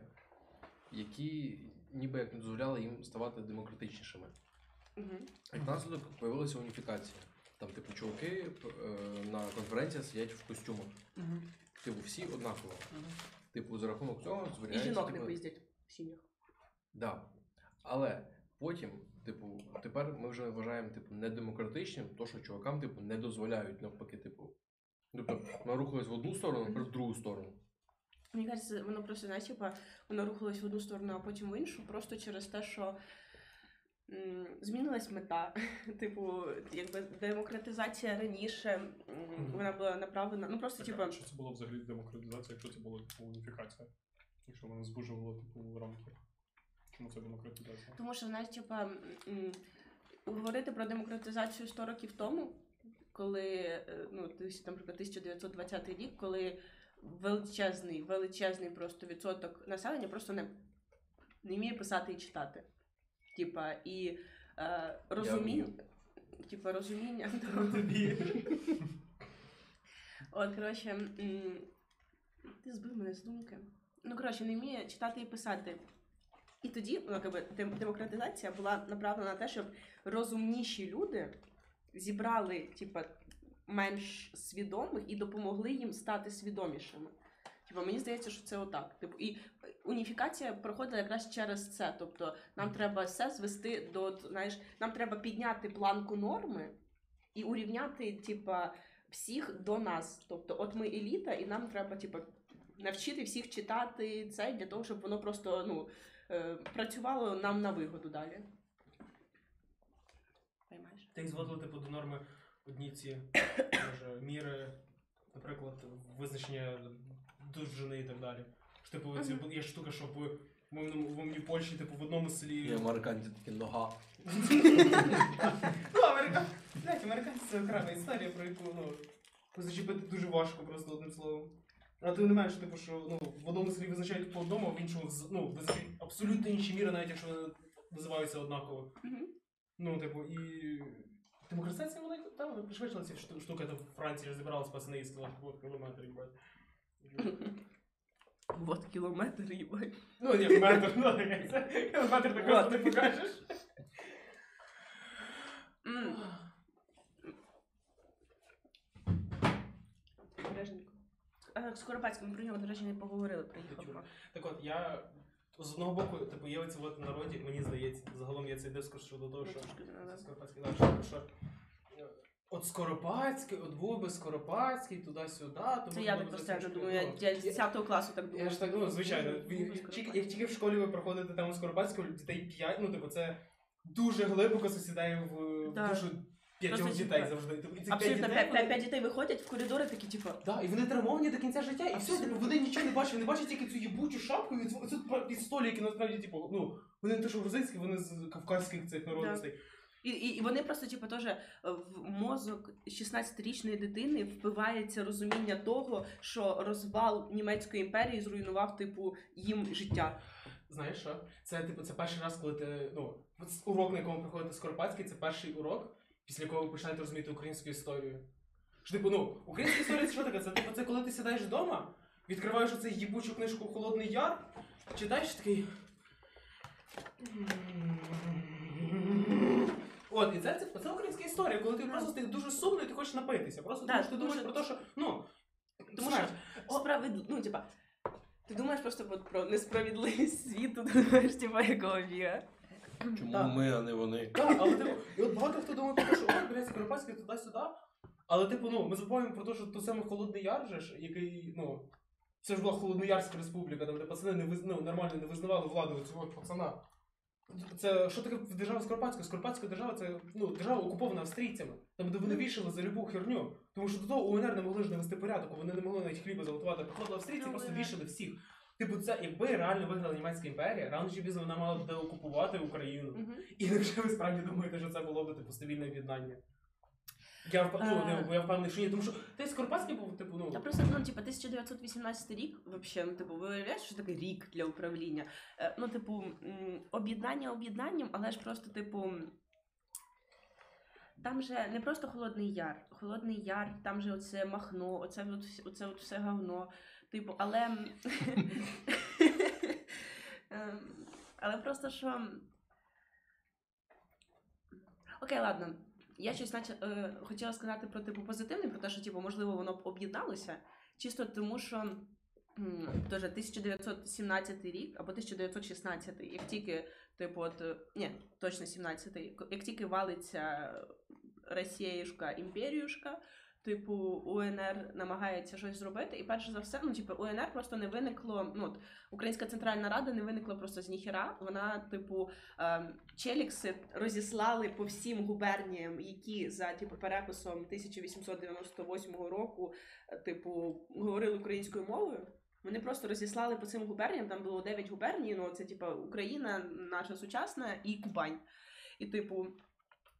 які ніби як не дозволяли їм ставати демократичнішими. Угу. Як наслідок появилася уніфікація. Там, типу, чуваки е, на конференціях сидять в костюмах. Типу, всі однаково. Типу, за рахунок цього І зберігається. жінок не типу, поїздять в сім'ях. Да. Але потім, типу, тепер ми вже вважаємо типу, недемократичним, то що чувакам типу, не дозволяють навпаки, типу. Тобто ми рухались в одну сторону, тепер в другу сторону. Мені кажеться, воно просто знаєш, типа, воно рухалось в одну сторону, а потім в іншу, просто через те, що м, змінилась мета. типу, якби демократизація раніше м, вона була направлена. Ну просто типу, що це було взагалі демократизація, якщо це була типу уніфікація? Якщо вона звужувала типу рамки. Чому це демократизація? тому що знаєш, типа, говорити про демократизацію 100 років тому, коли е, ну, наприклад, 1920 рік, коли величезний, величезний просто відсоток населення просто не, не вміє писати і читати. Типа, і е, розуміння. Типа розуміння. Тобі. От, коротше, ти збив мене з думки. Ну, коротше, не вміє читати і писати. І тоді, ну, якби, демократизація була направлена на те, щоб розумніші люди зібрали, типа, менш свідомих і допомогли їм стати свідомішими. Типа, мені здається, що це отак. Типу, і уніфікація проходила якраз через це. Тобто, нам треба все звести до, знаєш, нам треба підняти планку норми і урівняти, типа, всіх до нас. Тобто, от ми еліта, і нам треба, типа, навчити всіх читати це для того, щоб воно просто ну, е, працювало нам на вигоду далі. Поймаєш? Та й зводили типу до норми одні ці може, міри, наприклад, визначення довжини і так далі. Що, типу, ці, є штука, що в мовному Польщі, типу, в одному селі. І американці такі нога. Ну, америка... Блять, американці це окрема історія, про яку ну, зачепити дуже важко просто одним словом. А ти не маєш, типу, що ну, в одному селі визначають по одному, а в іншому з- ну, визначають абсолютно інші міри, навіть якщо вони називаються однаково. Мгм. Ну, типу, і демократизація вона там вона пришвидшила ці шту- штуки, там в Франції розібралися пацани і сказали, от кілометр, їбать. Вот кілометр, їбать. Ну, ні, метр, ну, таке, це метр так просто не покажеш. М. Обережненько. Е, Олег ми про нього, до речі, не поговорили, приїхав. Так от, я з одного боку, типу, є оці в народі, мені здається, загалом є цей дискурс щодо того, що. Скоропадський, так, що, е, от Скоропадський, от був би Скоропадський, туди-сюди, Це я так про себе думаю, я, я з 10 класу так думаю. Я ж так, ну, звичайно, як тільки в школі ви проходите тему Скоропадського, дітей 5, ну, типу, це дуже глибоко засідає в, в П'ятьох Просто, дітей типу, завжди. Типу, і цих Абсолютно, п'ять 5, дітей, 5, дітей виходять в коридори такі, типу, Да, і вони травмовані до кінця життя, і все, типу, вони нічого не бачать, вони бачать тільки цю їбучу шапку і цю, цю пістолі, які насправді, типу, ну, вони не те, що грузинські, вони з кавказьких цих народностей. І, і, і вони просто, типу, теж е, в мозок 16-річної дитини впивається розуміння того, що розвал німецької імперії зруйнував, типу, їм життя. Знаєш що? Це типу це перший раз, коли ти. Ну, от урок, на якому приходите Скоропадський, це перший урок, після якого ви починаєте розуміти українську історію. Що, типу, ну, українська історія це що таке? Це типу, це коли ти сідаєш вдома, відкриваєш оцю їбучу книжку Холодний Яр, читаєш такий. От, і це, це, це українська історія, коли ти просто ти дуже сумно і ти хочеш напитися. Просто Да, тому що ти тому думаєш що- про те, що. Ну, Тому знаєш, що справедливо, ну, типа, ти думаєш просто от про несправедливість світу, ти думаєш, типа, якого біга. Чому Так. ми, а не вони? Так, але типу, і от багато хто думає про те, що ой, блядь, Скоропадський туди-сюди. Але, типу, ну, ми забуваємо про те, що той самий Холодний Яр же ж, який, ну, це ж була Холодноярська республіка, там, де пацани не виз... ну, нормально не визнавали владу цього пацана. Це що таке держава Скоропадська? Скоропадська держава це ну, держава окупована австрійцями, там, де вони вішали за любу херню. Тому що до того УНР не могли ж навести порядок, вони не могли навіть хліба заготувати. Приходили австрійці, просто вішали всіх. Типу, це якби реально виграла німецька імперія, рано чи пізно вона мала б деокупувати Україну. Мгм. І якщо ви справді думаєте, що це було б типу стабільне об'єднання. Я, вп... ну, Е. я впевнений, що ні, тому що ти Скоропадський був, типу, ну. Та просто, ну, типа, 1918 рік, вообще, ну, типу, ви уявляєте, що таке рік для управління? Е, ну, типу, м, об'єднання об'єднанням, але ж просто, типу. Там же не просто Холодний Яр. Холодний Яр, там же оце Махно, оце, от, вс- оце от все говно. Типу, але. Ем, Але просто що. Окей, ладно. Я щось наче, е, хотіла сказати про типу позитивний, про те, що типу, можливо, воно б об'єдналося. Чисто тому, що теж 1917 рік або 1916, як тільки, типу, от, е, ні, точно 17-й, як тільки валиться Росіюшка, імперіюшка, типу, УНР намагається щось зробити, і перше за все, ну, типу, УНР просто не виникло, ну, от, Українська Центральна Рада не виникла просто з ніхера. Вона, типу, ем, челікси розіслали по всім губерніям, які за типу переписом 1898 року, е, типу, говорили українською мовою. Вони просто розіслали по цим губерніям. Там було 9 губерній. Ну це типу Україна, наша сучасна і Кубань. І, типу,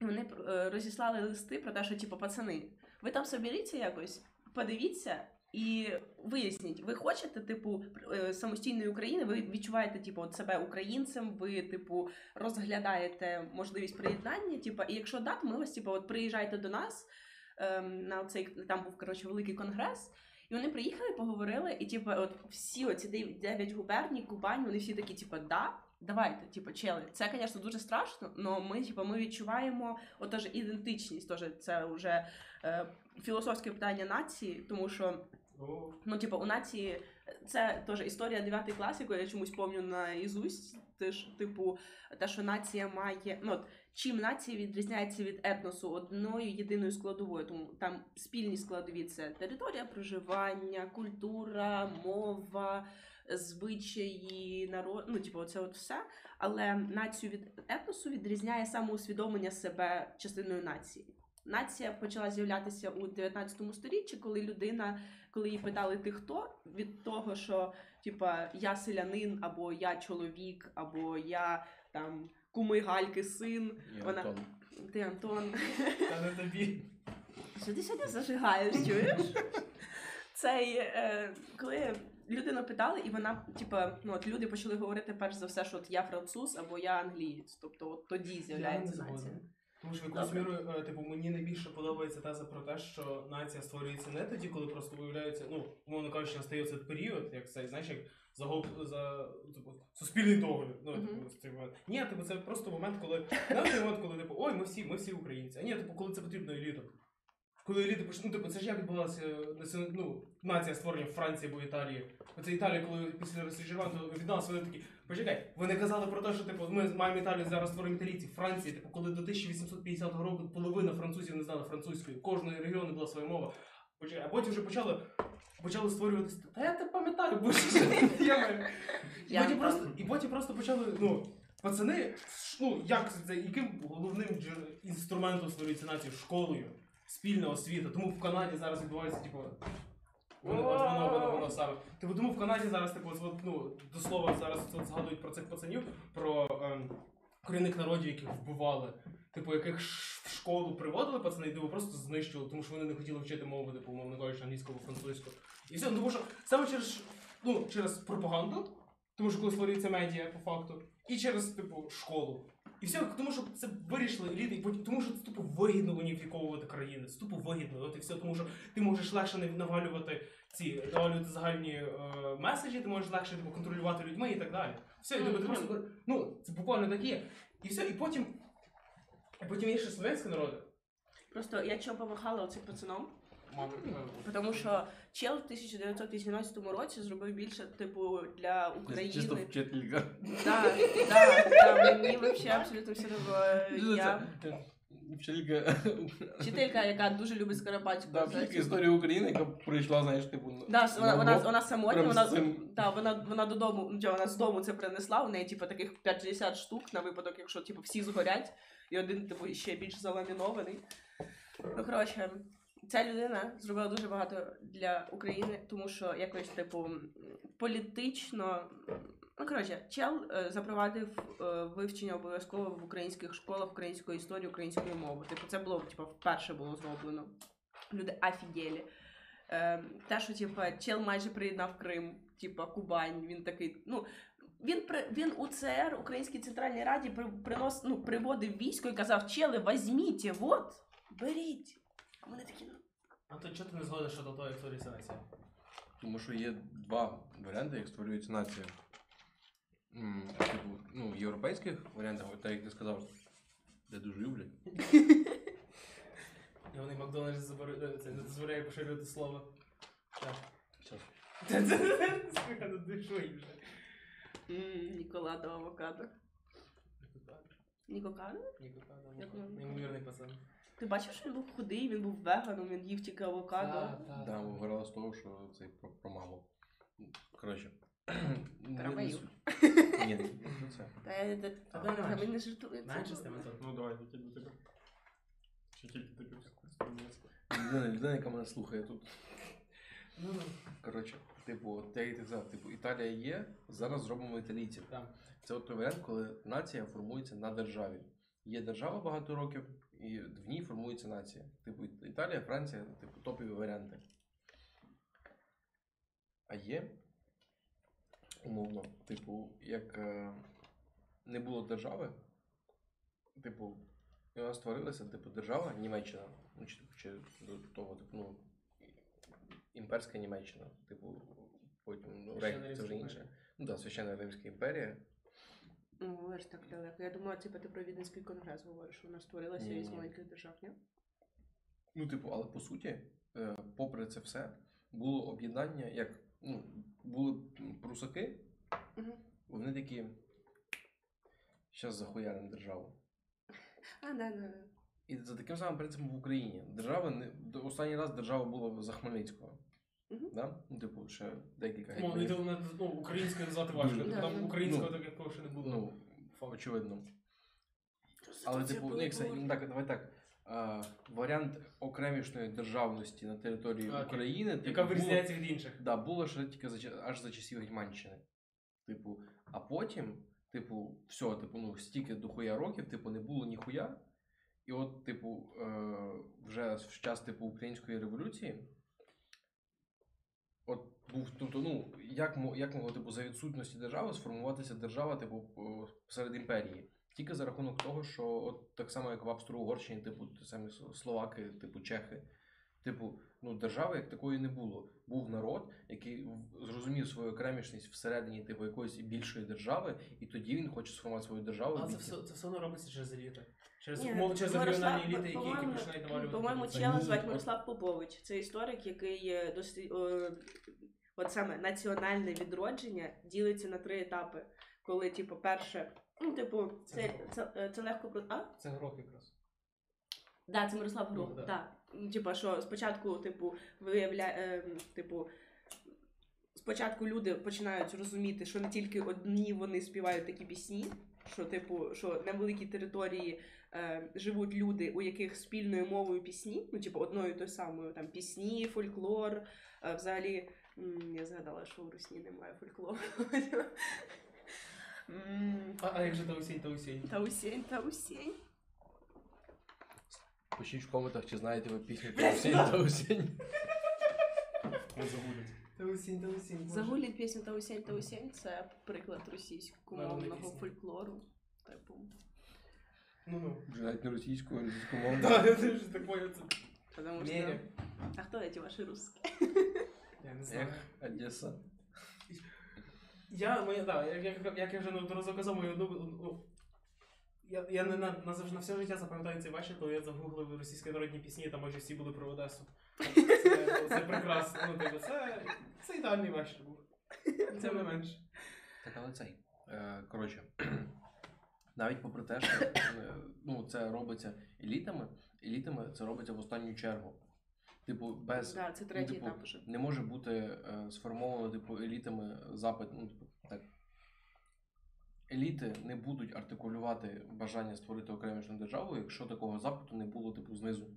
вони е, розіслали листи про те, що типу, пацани, ви там соберіться якось, подивіться. І виясніть, ви хочете, типу, е, самостійної України, ви відчуваєте, типу, от себе українцем, ви, типу, розглядаєте можливість приєднання. Типу, і якщо то ми вас, типу, от приїжджайте до нас ем, на цей там був коротше великий конгрес. І вони приїхали, поговорили, і типу, от всі оці дев- дев'ять губерній, Кубань, вони всі такі, типу, да, давайте, типу, чели. Це, звісно, дуже страшно, але ми, типу, ми відчуваємо отож, ідентичність. Тож це вже е, філософське питання нації, тому що Ну, типу, у нації це теж історія 9 клас, я чомусь помню на Ізусть. Типу, те, що нація має. Ну, от, чим нація відрізняється від етносу одною єдиною складовою. Тому там спільні складові це територія проживання, культура, мова, звичаї, народ. Ну, типу, це от все. Але націю від етносу відрізняє самоусвідомлення себе частиною нації. Нація почала з'являтися у 19 сторіччі, коли людина коли її питали ти хто, від того, що типа я селянин, або я чоловік, або я там куми Гальки син, Я Вона- Антон. ти Антон. Та не тобі. Що ти сьогодні зажигаєш, чуєш? Цей, е, коли людину питали, і вона, типа, ну от люди почали говорити перш за все, що от я француз або я англієць. Тобто от тоді з'являється Я не нація. Тому що якусь міру, е, типу, мені найбільше подобається теза про те, що нація створюється не тоді, коли просто виявляється, ну, умовно кажучи, настає цей період, як цей, знаєш, як загоб за типу, суспільний догляд. Ну, типу, цей момент. Ні, типу, це просто момент, коли не момент, коли типу, ой, ми всі, ми всі українці. А ні, типу, коли це потрібно елітам. Коли еліти почали, ну, типу, це ж як націон- ну, нація створення в Франції або Італії. Оце Італія, коли після розстріжувань відналася, вони такі, почекай, вони казали про те, що типу, ми маємо Італію зараз створимо італійці. Франції, типу, коли до 1850 року половина французів не знала французької, кожної регіону була своя мова. Почекай, а потім вже почали, почали створюватися. Та я тебе пам'ятаю, бо ж я і потім просто, і потім просто почали, ну, пацани, ну, як це, яким головним інструментом створюється нація? Школою, спільна освіта. Тому в Канаді зараз відбувається, типу. Воно, воно, воно, воно саме. Типу, тому в Канаді зараз, типу, ну, до слова, зараз от згадують про цих пацанів, про ем, корінних народів, яких вбивали. Типу, яких в школу приводили пацани, і типу, просто знищували, тому що вони не хотіли вчити мову, типу, умовно кажучи, англійську або французьку. І все, ну, тому що саме через, ну, через пропаганду, тому що коли створюється медіа по факту, і через типу школу. І все, тому що це вирішили еліти, і потім, тому що це тупо вигідно уніфіковувати країни. Це тупо вигідно. От і все, тому що ти можеш легше нав- навалювати ці навалювати загальні е, меседжі, ти можеш легше типу, контролювати людьми і так далі. Все, і типу, ти просто ну, це буквально так є. І все, і потім. І потім є ще слов'янські народи. Просто я чого помахала оцим пацаном, тому що чел в 1918 році зробив більше, типу, для України. Чисто вчителька. Да, да, да, мені вообще абсолютно все одно. Ну, Я Вчителька. вчителька, яка дуже любить Скоропадську. Да, вчителька історії України, яка прийшла, знаєш, типу. Да, вона, вона, вона самотня, вона, цим- да, вона, вона додому, ну, вона з дому це принесла, у неї типу, таких 50 штук на випадок, якщо типу, всі згорять, і один типу, ще більш заламінований. Ну, коротше, ця людина зробила дуже багато для України, тому що якось, типу, політично. Ну, коротше, чел е, запровадив е, вивчення обов'язково в українських школах української історії, української мови. Типу, це було типу, вперше було зроблено. Люди офігелі. Е, те, що типу, чел майже приєднав Крим, типу, Кубань, він такий, ну. Він при він у ЦР, Українській Центральній Раді, при, принос, ну, приводив військо і казав: чели, візьміть, от, беріть. А вони такі, ну. А то чого ти не згодиш, що до того, як створюється нація? Тому що є два варіанти, як створюється нація. М, Типу, ну, європейських варіантах, от так як ти сказав, де дуже люблять. І вони Макдональдс забор- це не дозволяє поширювати слово. Так. Щас. Ну вже? м авокадо. Нікокадо? Ніколадо, Неймовірний пацан. Ти бачив, що він був худий, він був веганом, він їв тільки авокадо. Та, та, Да, та. з того, що це про, про маму. Коротше. не- Травою. Ні, не про це. Та я та- Та ми не жартуємо. Менше з тим, Ну давай, які до тебе. Чи тільки тобі сподобається? Людина, людина, яка мене слухає тут. Ну, ну, Коротше, типу, от я і ти сказав, типу, Італія є, зараз зробимо італійців. Це от той варіант, коли нація формується на державі. Є держава багато років, і в ній формується нація. Типу Італія, Франція, типу топові варіанти. А є, умовно, типу, як е, не було держави, типу, і вона створилася, типу, держава Німеччина. Ну, чи, чи до того, типу, ну, імперська Німеччина. Типу, потім ну, Рейх, це вже інше. Ну так, да, священна Римська імперія. Ну, ви ж так далеко. Я думала, типу, ти про Віденський конгрес говориш, що вона створилася Ні, із маленьких держав, ні? Ну, типу, але по суті, е, попри це все, було об'єднання, як ну, були прусаки, Мгм. вони такі. Зараз захуяримо державу. А, да, да. І за таким самим принципом в Україні. Держава не до- останній раз держава була за Хмельницького. Мгм. Да? Ну, типу, ще декілька Ну, і то вона, ну, українською назвати важко. Дуже. Да, Там да. українського Ну, такого ще не було. Ну. Очевидно. Але, типу, ну, як це, ну, так, давай так. А, варіант окремішної державності на території Окей. України. типу, Яка було- вирізняється від інших. Да, було ще тільки за, ча- аж за часів Гетьманщини. Типу, а потім, типу, все, типу, ну, стільки дохуя років, типу, не було ніхуя. І от, типу, е, вже в час типу Української революції. От був, тобто, ну, як, мо- як могло, типу, за відсутності держави сформуватися держава, типу, серед імперії? Тільки за рахунок того, що от так само, як в Австро-Угорщині, типу, самі словаки, типу, чехи, Типу, ну держави як такої не було. Був народ, який зрозумів свою окремішність всередині типу якоїсь більшої держави, і тоді він хоче сформувати свою державу. Але це все, це все одно робиться через еліти. Через Ні, умови, через регіональні еліти, які, які по-моєму- починають навалювати. По-моєму, чела звати Мирослав Попович. Це історик, який досить. От саме національне відродження ділиться на три етапи. Коли, типу, перше, ну, типу, це, це, це легко про. А? Це горох якраз. Да, це Мирослав Грох, Ну, да. так. Ну, Типа, що спочатку, типу, виявляє, е, типу, спочатку люди починають розуміти, що не тільки одні вони співають такі пісні, що, типу, що на великій території е, живуть люди, у яких спільною мовою пісні, ну, типу, одною і тою самою, там пісні, фольклор. Е, взагалі, я згадала, що у Русні немає фольклору. А, а як же та осінь, та осінь? Та усінь, та усінь. Пишіть в коментах, чи знаєте ви пісню «Та осінь, та осінь. Не забудуть. Та осінь, та осінь. боже. Загулять пісню та усінь та усінь це приклад російськомовного фольклору. Типу. Ну, ну. Навіть не російською, а російськомовною. Так, я теж так понял. це- Потому що... А хто эти ваші русські? Я не знаю. Ех, Одеса. Я, моя, да, як, як, як я вже неодноразово казав, мою ну, я, я не на, на, завжди- на все життя запам'ятаю цей вечір, коли я загуглив російські народні пісні, там майже всі були про Одесу. Це, це прекрасно. Ну, типу, це, це ідеальний вечір був. Це не менше. Так, але цей. Е, коротше, навіть попри те, що е, ну, це робиться елітами, елітами це робиться в останню чергу. Типу, без. Да, це ну, типу, етап уже. Не може бути е, сформовано типу, елітами запит. Ну, типу, так. Еліти не будуть артикулювати бажання створити окремішну державу, якщо такого запиту не було, типу, знизу.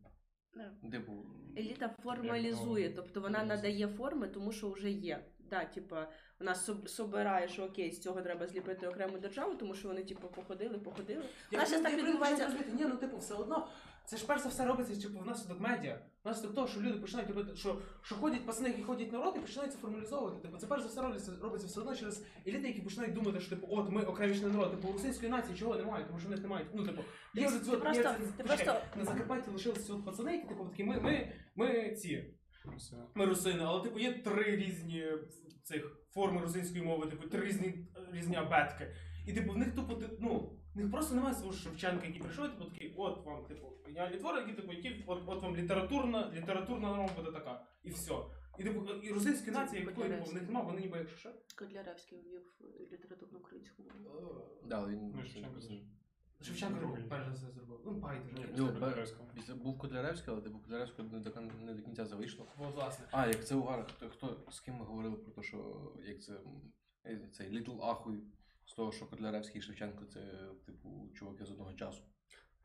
Да. Типу, Еліта формалізує, Як, ну, тобто вона ну, надає форми, тому що вже є. Да, типа, вона собирає, що окей, з цього треба зліпити окрему державу, тому що вони, типу, походили, походили. Я Вона щас так відбувається. Розуміти. Ні, ну типу, все одно. Це ж перш за все робиться типу, внаслідок медіа. Внаслідок того, що люди починають робити, що, що ходять пацани, які ходять народ, і починають це формалізовувати. Типу, це перш за все робиться, робиться все одно через еліти, які починають думати, що типу, от ми окремішний народ, типу у російської нації чого немає, тому що в них немає. Ну, типу, є Ти- вже цього- просто- є ти просто- на Закарпатті лишилися от пацани, які типу такі, ми, ми, ми ці. Все. Ми русини, але типу є три різні цих форми російської мови, типу три різні різні абетки. І типу в них тупо ти- ну, в них просто немає свого Шевченка, який прийшов, і, типу такий, от вам, типу, геніальні твори, які типу, які от, от вам літературна, літературна норма буде така. І все. І типу, і російські нації, як такої, типу, в них немає, вони ніби якщо що. Котляревський ввів літературну українську мову. да, він. Ну, Шевченко теж. Шевченко Другий. перш за все зробив. Ну, байдуже. Ні, Ну, після Ну, Котляревського. Після був Котляревський, але типу Котляревського не до, кон- не до кінця завийшло. От, власне. А, як це угар, хто, хто з ким ми говорили про те, що як це м, е, цей Літл Ахуй з того, що Котляревський і Шевченко це, типу, чуваки з одного часу.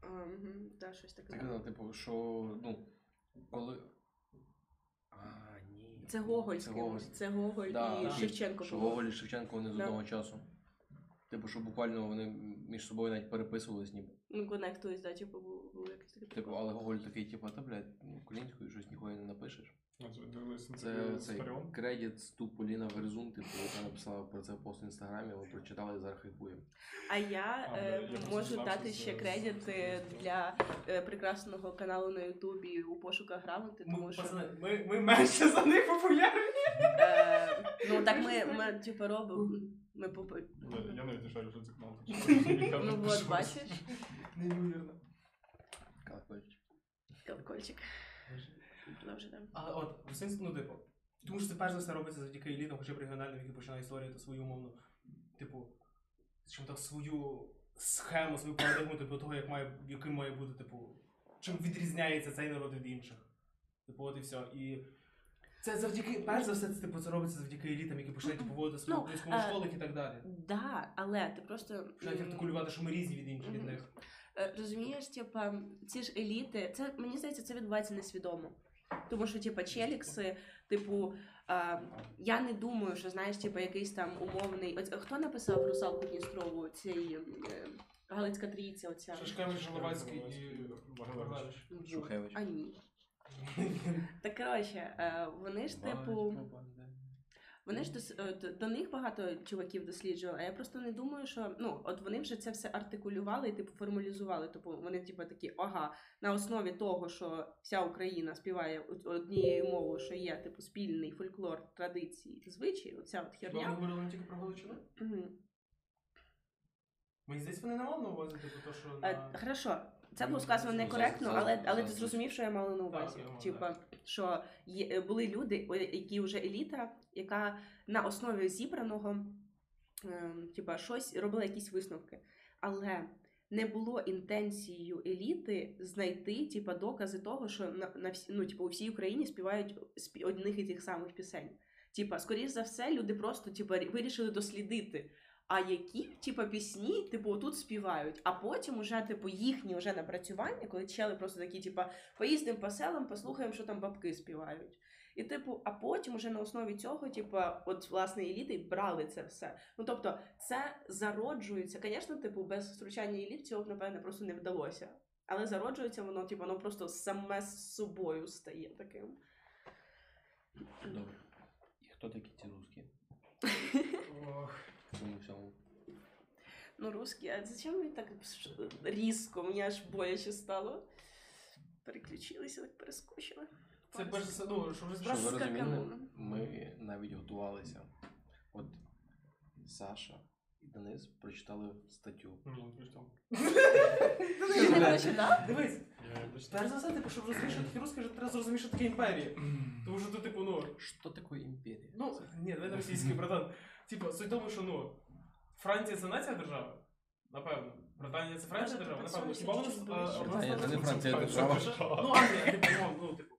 А, угу, щось таке. Це казав, типу, що ну, коли. А, ні. Це Гоголь Це. Гоголь. Це Гоголь Да, і. Шевченко. Що. Гоголь і Шевченко вони з одного часу. Типу, що буквально вони між собою навіть переписувались ніби. Ну, конектуюсь, да, типу, був, був якийсь такий Типу, але Гоголь такий, типу, та блядь, ну, українською щось ніхуя не напишеш. Ну, це Це цей кредит з ту Поліна Верзун, типу, яка написала про це пост в інстаграмі, ви прочитали і зараз хайпуємо. А я А, е, я можу дати ще кредит для е, прекрасного каналу на Ютубі у пошуках грамоти, тому Ми, що пацани, ми, ми менше за них популярні. е, ну так ми, ми типу робимо. Ми попу- Я, навіть не шарю, що це канал. Ну от, бачиш, Неймовірно. Колокольчик. колокольчик. Добре, да. Але от російську, ну типу. Тому що це перш за все робиться завдяки елітам, хоча б регіональним, які починають створювати свою умовну, типу, скажімо так, свою схему, свою парадигму, типу, того, як має, яким має бути, типу, чим відрізняється цей народ від інших. Типу, от і все. І це завдяки, перш за все, це типу, це робиться завдяки елітам, які починають типу, вводити свою Ну, українську е, школу і так далі. Да, але ти просто Починають артикулювати, що ми різні від інших від них. Е, Розумієш, типа, ці ж еліти, це мені здається, це відбувається несвідомо. Тому що, типу, челікси, типу, е, я не думаю, що знаєш, типу, якийсь там умовний. Оць, хто написав русалку Дністрову? Цей е, Галицька трійця, оця. Шашкевич, Головацький і. Вагелевич. Шухевич. А ні. Так коротше, е, вони ж, типу, Вони ж дос- е, до, до них багато чуваків досліджували, а я просто не думаю, що ну от вони вже це все артикулювали і типу формалізували. Тобто вони, типу, такі, ага, на основі того, що вся Україна співає однією мовою, що є типу спільний фольклор, традиції, звичаї, оця от Хіба ми говорили не тільки про Галичину? Мгм. Мені здається, вони не мали на увазі, типу, то, що Е, на... Хорошо, це було сказано некоректно, але, але ти зрозумів, що я мала на увазі. Типа, що є, е, були люди, які вже еліта, яка на основі зібраного ем, типа, щось робила якісь висновки. Але не було інтенцією еліти знайти типа, докази того, що на, на всі, ну, типа, у всій Україні співають спі- одних і тих самих пісень. Типа, скоріш за все, люди просто типа, вирішили дослідити. А які типа пісні, типу, тут співають, а потім уже, типу, їхні вже напрацювання, коли чели просто такі, типа, поїздимо по селам, послухаємо, що там бабки співають. І, типу, а потім уже на основі цього, типа, от власне еліти брали це все. Ну тобто, це зароджується. Звісно, типу, без втручання еліт цього напевне, просто не вдалося. Але зароджується воно, типу, воно просто саме з собою стає таким. Добре. І хто такі ці русські? Ох. В цьому всьому. Ну, русські, а зачем мені так ш- різко? Мені аж бояче стало. Переключилися, так перескочили. Це перш за ну, щоб ви розуміли, ми навіть готувалися. От Саша і Денис прочитали статтю. Не прочитав. Ти не прочитав? Дивись, перш за все, типу, щоб розуміти, що таке русське, треба зрозуміти, що таке імперія. Тому що ти, типу, ну, Що таке імперія? Ну, ні, давай на російський, братан. Типу, суть в тому, що ну, Франція це нація держава? Напевно. Британія це Франція держава? Напевно. Хіба вони Британія це не Франція держава. Ну, Англія, типу, мов, ну, типу.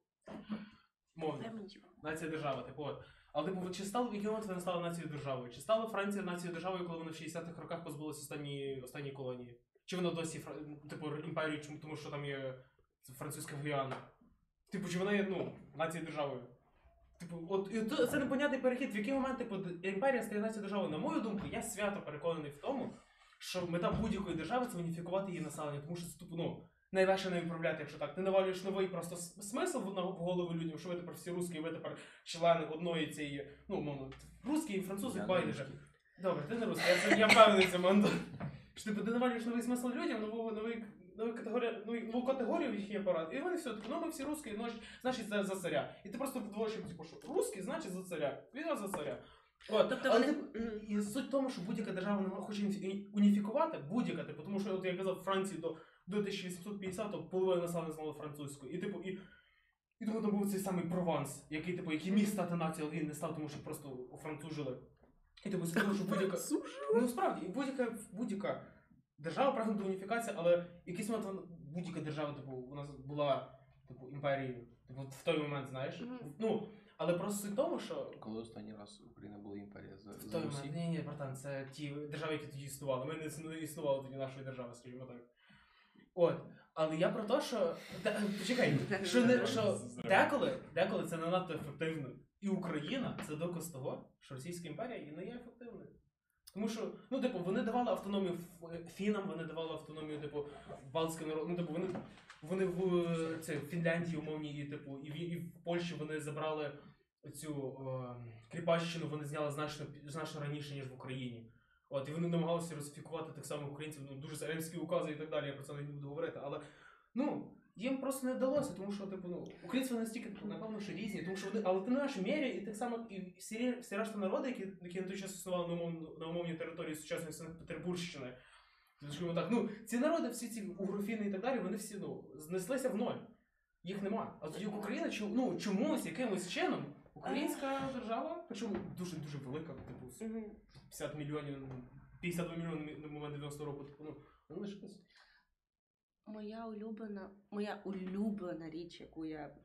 Мовно. Його. Нація держава, типу, от. Але типу, чи стало в який момент вона стала нацією державою? Чи стала Франція нацією державою, коли вона в 60-х роках позбулася останньої, останньої колонії? Чи вона досі типу імперією, чому- тому що там є французька Гвіана? Типу, чи вона є ну, нацією державою? Типу, от і то- це непонятний перехід, в який момент типу, д- імперія стає нацією державою. На мою думку, я свято переконаний в тому, що мета будь-якої держави це уніфікувати її населення, тому що це типу, ну, найлегше не управляти, якщо так. Ти навалюєш новий просто с- смисл в, на- в голову людям, що ви тепер всі русські, ви тепер члени одної цієї, ну, мовно, русські і французи, байдуже. Добре, ти не русський, я, це- я впевнений в цьому, Антон. Що типу, ти навалюєш новий смисл людям, нову, новий, нову категорію, нову, нову категорію в їхній апарат, і вони все, типу, ну ми всі русські, ну, значить це за царя. І ти просто вдвоєш, типу, що русський, значить за царя, війна за царя. От. Тобто Але, вони- і суть в тому, що будь-яка держава не хоче уніфі- уніфікувати, будь-яка, типу, тому що, от я казав, в Франції до, до 1850-го половина населення знала французьку. І типу, і, і тому там був цей самий Прованс, який, типу, який міг стати нацією, але він не став, тому що просто францужили. І типу, з того, що будь-яка. Ну справді, і будь-яка будь-яка держава прагне до уніфікації, але якийсь момент вона- будь-яка держава, типу, вона була типу, імперією. Типу, в той момент, знаєш. Мгм. Ну, але просто суть в тому, що Коли останній раз Україна була імперія за, в за той. Ні, ні, братан, це ті держави, які тоді існували. Ми не існували, існували тоді нашої держави, скажімо так. От. Але я про те, що. Та, почекай, що, не, що деколи, деколи це не надто ефективно. І Україна це доказ того, що Російська імперія і не є ефективною. Тому що, ну, типу, вони давали автономію фінам, вони давали автономію, типу, балтським народам. Ну, типу, вони, вони в це, в Фінляндії умовні, і, типу, і в, і в Польщі вони забрали цю е, кріпаччину, вони зняли значно, значно раніше, ніж в Україні. От, і вони намагалися русифікувати тих самих українців, ну, дуже римські укази і так далі, я про це не буду говорити. Але ну, їм просто не вдалося, тому що, типу, ну, українці вони настільки, типу, напевно, що різні, тому що вони, але ти не наш мірі, і тих самих, і всі, всі решта народи, які, які на той час існували на, умовно, на умовній території сучасної Санкт-Петербурщини. Скажімо так, ну, ці народи, всі ці угрофіни і так далі, вони всі ну, знеслися в ноль. Їх нема. А тоді Україна ну, чомусь, якимось чином, українська держава, причому дуже дуже велика, типу, з Мгм. 50 мільйонів, 52 мільйони на момент 90 року, типу, ну, вони лишились. Моя улюблена, моя улюблена річ, яку я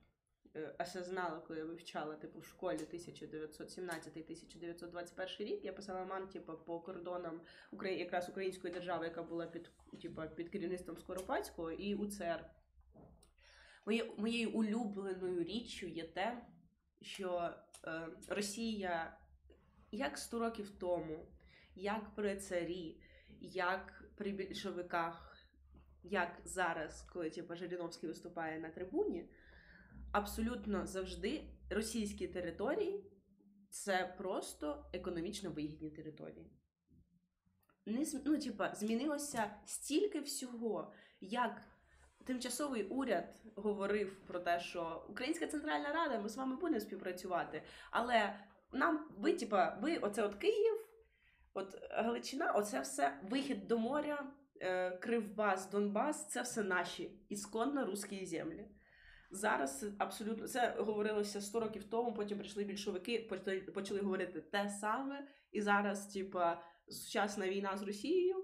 е, осознала, коли я вивчала типу, в школі 1917-1921 рік, я писала ман, типу, по кордонам Украї... якраз української держави, яка була під, типу, під керівництвом Скоропадського, і УЦР. Моє, моєю улюбленою річчю є те, що е, Росія як 100 років тому, як при царі, як при більшовиках, як зараз, коли типу, Жириновський виступає на трибуні, абсолютно завжди російські території це просто економічно вигідні території. Не, ну, типа, змінилося стільки всього, як тимчасовий уряд говорив про те, що Українська Центральна Рада, ми з вами будемо співпрацювати. Але нам, ви, типа, ви, оце от Київ, от Галичина, оце все вихід до моря, Кривбас, Донбас, це все наші ісконно русські землі. Зараз абсолютно це говорилося 100 років тому, потім прийшли більшовики, почали, говорити те саме. І зараз, типа, сучасна війна з Росією,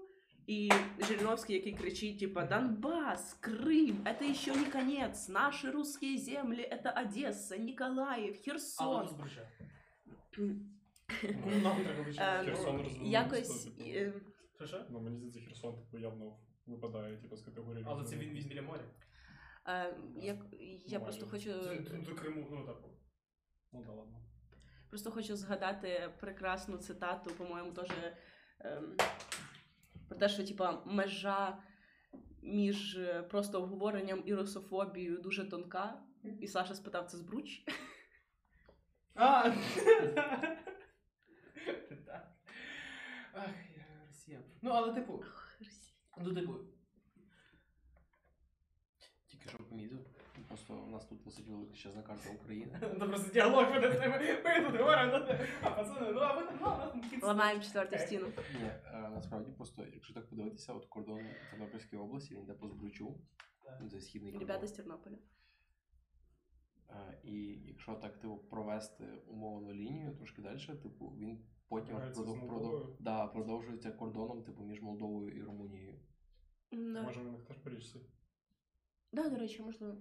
і Жириновський, який кричить, типа, Донбас, Крим, это ще не конец, наші русські землі, это Одеса, Ніколаїв, Херсон. Ем, вичити? Херсон Якось е, Що що? Ну, мені здається, Херсон типу, явно випадає типу, з категорії. Але це він він біля моря. е, як, я Ну, просто хочу Це до Криму, ну так. Ну да ладно. Просто хочу згадати прекрасну цитату, по-моєму, теж ем, про те, що типа межа між е, просто обговоренням і русофобією дуже тонка. І Саша спитав це збруч. А! Так. Ах. Ну, але типу, ну типу, Тільки що помітив. Просто у нас тут висить величезна карта України. це просто діалог веде з ними. Ми тут говоримо, а пацани, ну а ви там, ну, Ламаємо четверту стіну. Ні, е, насправді просто, якщо так подивитися, от кордон Тернопільської області, він йде по збручу. Це східний кордон. Ребята з Тернополя. Е, І якщо так типу, провести умовну лінію трошки далі, типу, він потім Грається з продов- Молдовою? продов- да, продовжується кордоном типу, між Молдовою і Румунією. Да. Може, в них теж по річці? да, до речі, можливо.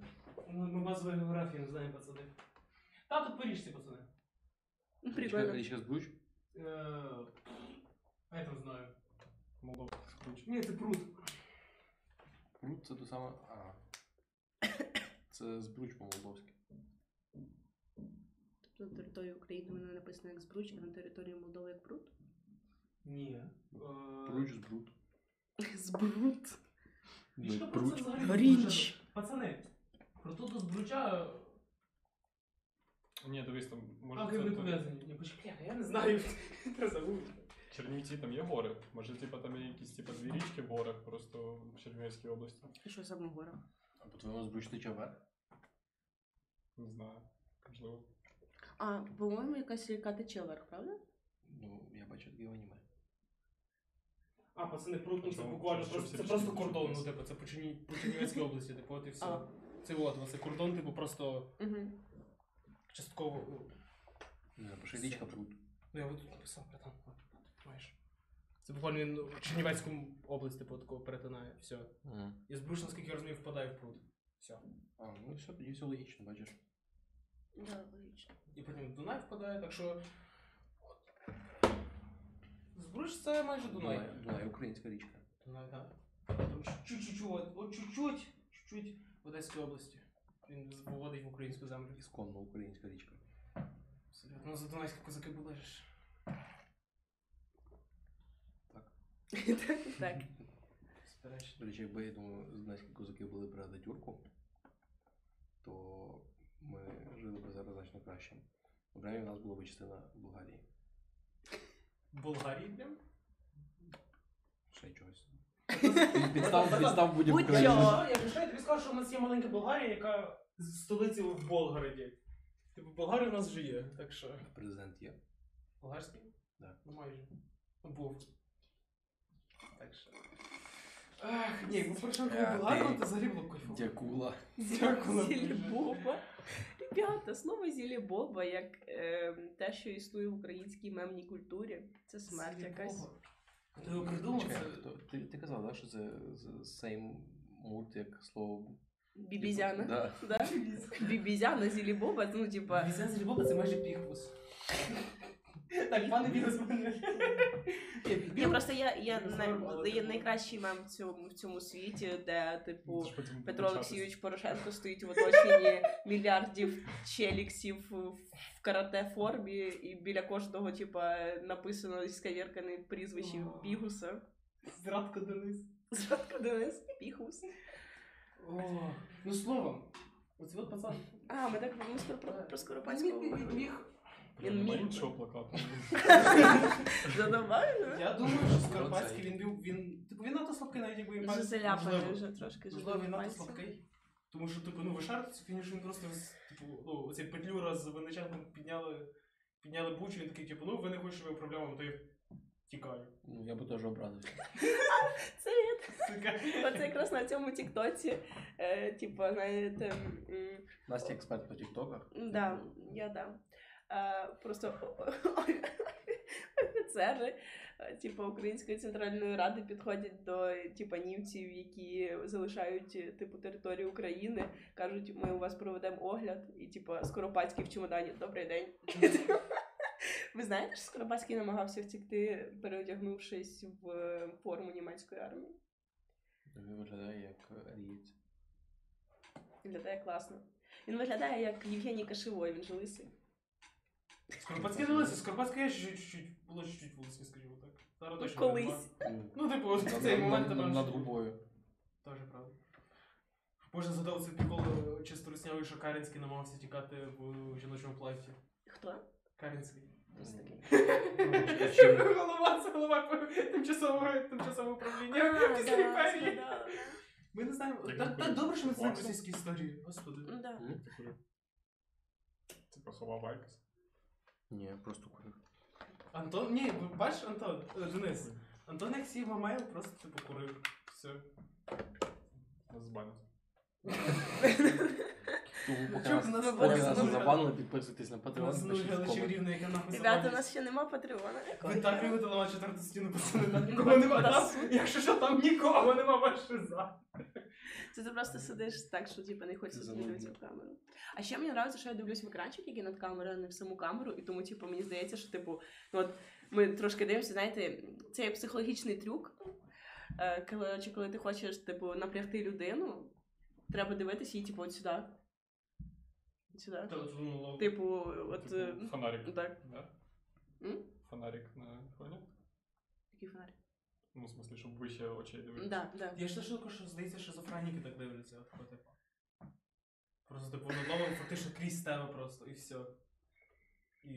Ну, ми базової географії не знаємо, пацани. Та тут поріжці, пацани. Ну, Річка, Прикольно. річка Збруч? Е, А я там знаю. Молдова скруч. Ні, це пруд. Прут це то саме. А. Це Збруч по-молдовськи. На території України воно написано як збруч, а на території Молдови як пруд. Ні. Е. Збрут. Ну, про це Пруч. взагалі дуже- Пацани, про тут до збруча. Ні, дивись, там може. А, це вони то- пов'язані. Ні, почекай, я не знаю. Я забув. Чернівці там є гори. Може, типа там є якісь типа дві річки в горах, просто в Чернівецькій області. І що саме гора? А по-твоєму Збруч тече вверх? Не знаю. Можливо. А, по-моєму, якась ріка тече вверх, правда? Ну, я бачу таке в аніме. А, пацани, пруд, ну це буквально Що просто, це річки просто дуже кордон, ну типу, це по Черні- по Чернівецькій області, типу, от і все. А. Це от, це кордон, типу, просто Угу. частково. ну, Не напиши річка Прут. Ну, я от тут написав, братан. от, от, Маєш. Це буквально він в Чернівецьку область, типу, такого перетинає. Все. І Збруч, наскільки я розумію, впадає в пруд. Все. А, ну все, тоді все логічно, бачиш. Да, логічно. І потім в Дунай впадає, так що. Збруч це майже Дунай. Дунай, Дунай, українська річка. Дунай, так. Там чуть-чуть, от, от чуть-чуть, чуть-чуть в Одеській області. Він виводить в українську землю. Ісконно українська річка. Абсолютно. Ну, за Дунайські козаки були ж. Так. так. До речі, якби я думаю, знайські козаки були при Ататюрку, то ми жили б зараз значно краще. Окремі в нас була б частина Болгарії. Болгарії прям? Ще чогось. Підстав, підстав будь-яку Будь країну. я тобі скажу, що у нас є маленька Болгарія, яка з столиці в Болгороді. Типу, Болгарія у нас вже є, так що. Президент є. Болгарський? Да. Ну майже. Ну, був. Так що. Ах, ні, якби Порошенко був А, болгаром, ти- то взагалі було б кайфово. Дякула. Дякую. Зілібоба. Ребята, слово зілібоба, як е, те, що існує в українській мемній культурі, це смерть якась. Ти його придумав, Чекай, це... хто- Ти, ти казав, да, що це з- same мут, як слово. Бібізяна. Да. Да? Бібізяна, зілібоба, ну типа. Візян з Львова це майже піхвус. Так, пане піхвус мене. Ні, просто я, я, най, типу- найкращий мем в цьому, в цьому світі, де, типу, потім Петро. Олексійович Порошенко стоїть в оточенні мільярдів челіксів в карате формі, і біля кожного, типа, написано скавіркане прізвище. Бігуса. Зрадка Денис. Зрадка Денис Бігус. О, ну словом, оце от пацан. А, ми так ми про, про, про Скоропадського міг Він міг іншого плакату. Задоволено? Я думаю, що Скоропадський він був. Він. Типу він надто слабкий, навіть якби він Вже заляпаний вже трошки Можливо, він надто слабкий. Тому що, типу, ну, вишар фініш він просто типу, ну, оцей петлюра з Винниченком підняли, підняли бучу, він такий, типу, ну ви не хочете, вам, то я тікаю. Ну, я би теж обрадився. Це. Оце якраз на цьому тіктоці, е, типу, знаєте, Настя експерт по тіктоках. да, я да. Е, просто офіцери, е, типу, Української центральної ради підходять до типу, німців, які залишають типу територію України, кажуть, ми у вас проведемо огляд, і типу, Скоропадський в чемодані. Добрий день. Ви знаєте, що Скоропадський намагався втекти, переодягнувшись в форму німецької армії? Він виглядає як арієць. Виглядає класно. Він виглядає як Євгеній Кашевой, він же лисий. Скоропадський не лисий, Скоропадський є чуть-чуть, було чуть-чуть волоски, скажімо так. Зараз точно Колись. Ну, Ну, типу, в цей момент тебе над губою. Теж правда. Боже, згадав цей прикол е, чисто руснявий, що Карінський намагався тікати в жіночому платі. Хто? Карінський. Хтось такий. Голова, це голова тимчасового тимчасового управління. Після імперії. Ми не знаємо. Як Так він так добре, що ми знаємо Вакса? російські історії. Господи. да. Типа ховав Айкос. Ні, просто курив. Антон, ні, бачиш, Антон, е, Денис. Антон як сів Мамаєв просто типу курив. Все. Нас збанив. Нас, нас не забанили? підписуйтесь на Patreon. нас нуль пишіть в глядачів комент. рівно, яке нахуй Ребята, у нас ще нема патреона. Ви так любите ламати четверту стіну, пацани, там нікого нема. та Там, якщо що, там нікого нема, ваше за. Це ти просто сидиш так, що типу, не хочеться дивитися в камеру. А ще мені подобається, що я дивлюсь в екранчик, який над камерою, а не в саму камеру, і тому, типу, мені здається, що типу, ну от ми трошки дивимося, знаєте, це є психологічний трюк. Е, коли, чи коли ти хочеш, типу, напрягти людину, треба дивитися її, типу, от сюди. От Сюди. Типу, от. е, Типу, фонарик. Так. Да? М? Фонарик на фоні. Який фонарик? Ну, в смысле, щоб вище очей дивитися. Да, да. Я ж штука, що здається, шизофреніки так дивляться, от, от, типу. Просто типу над новим фактично крізь тебе просто, і все. І,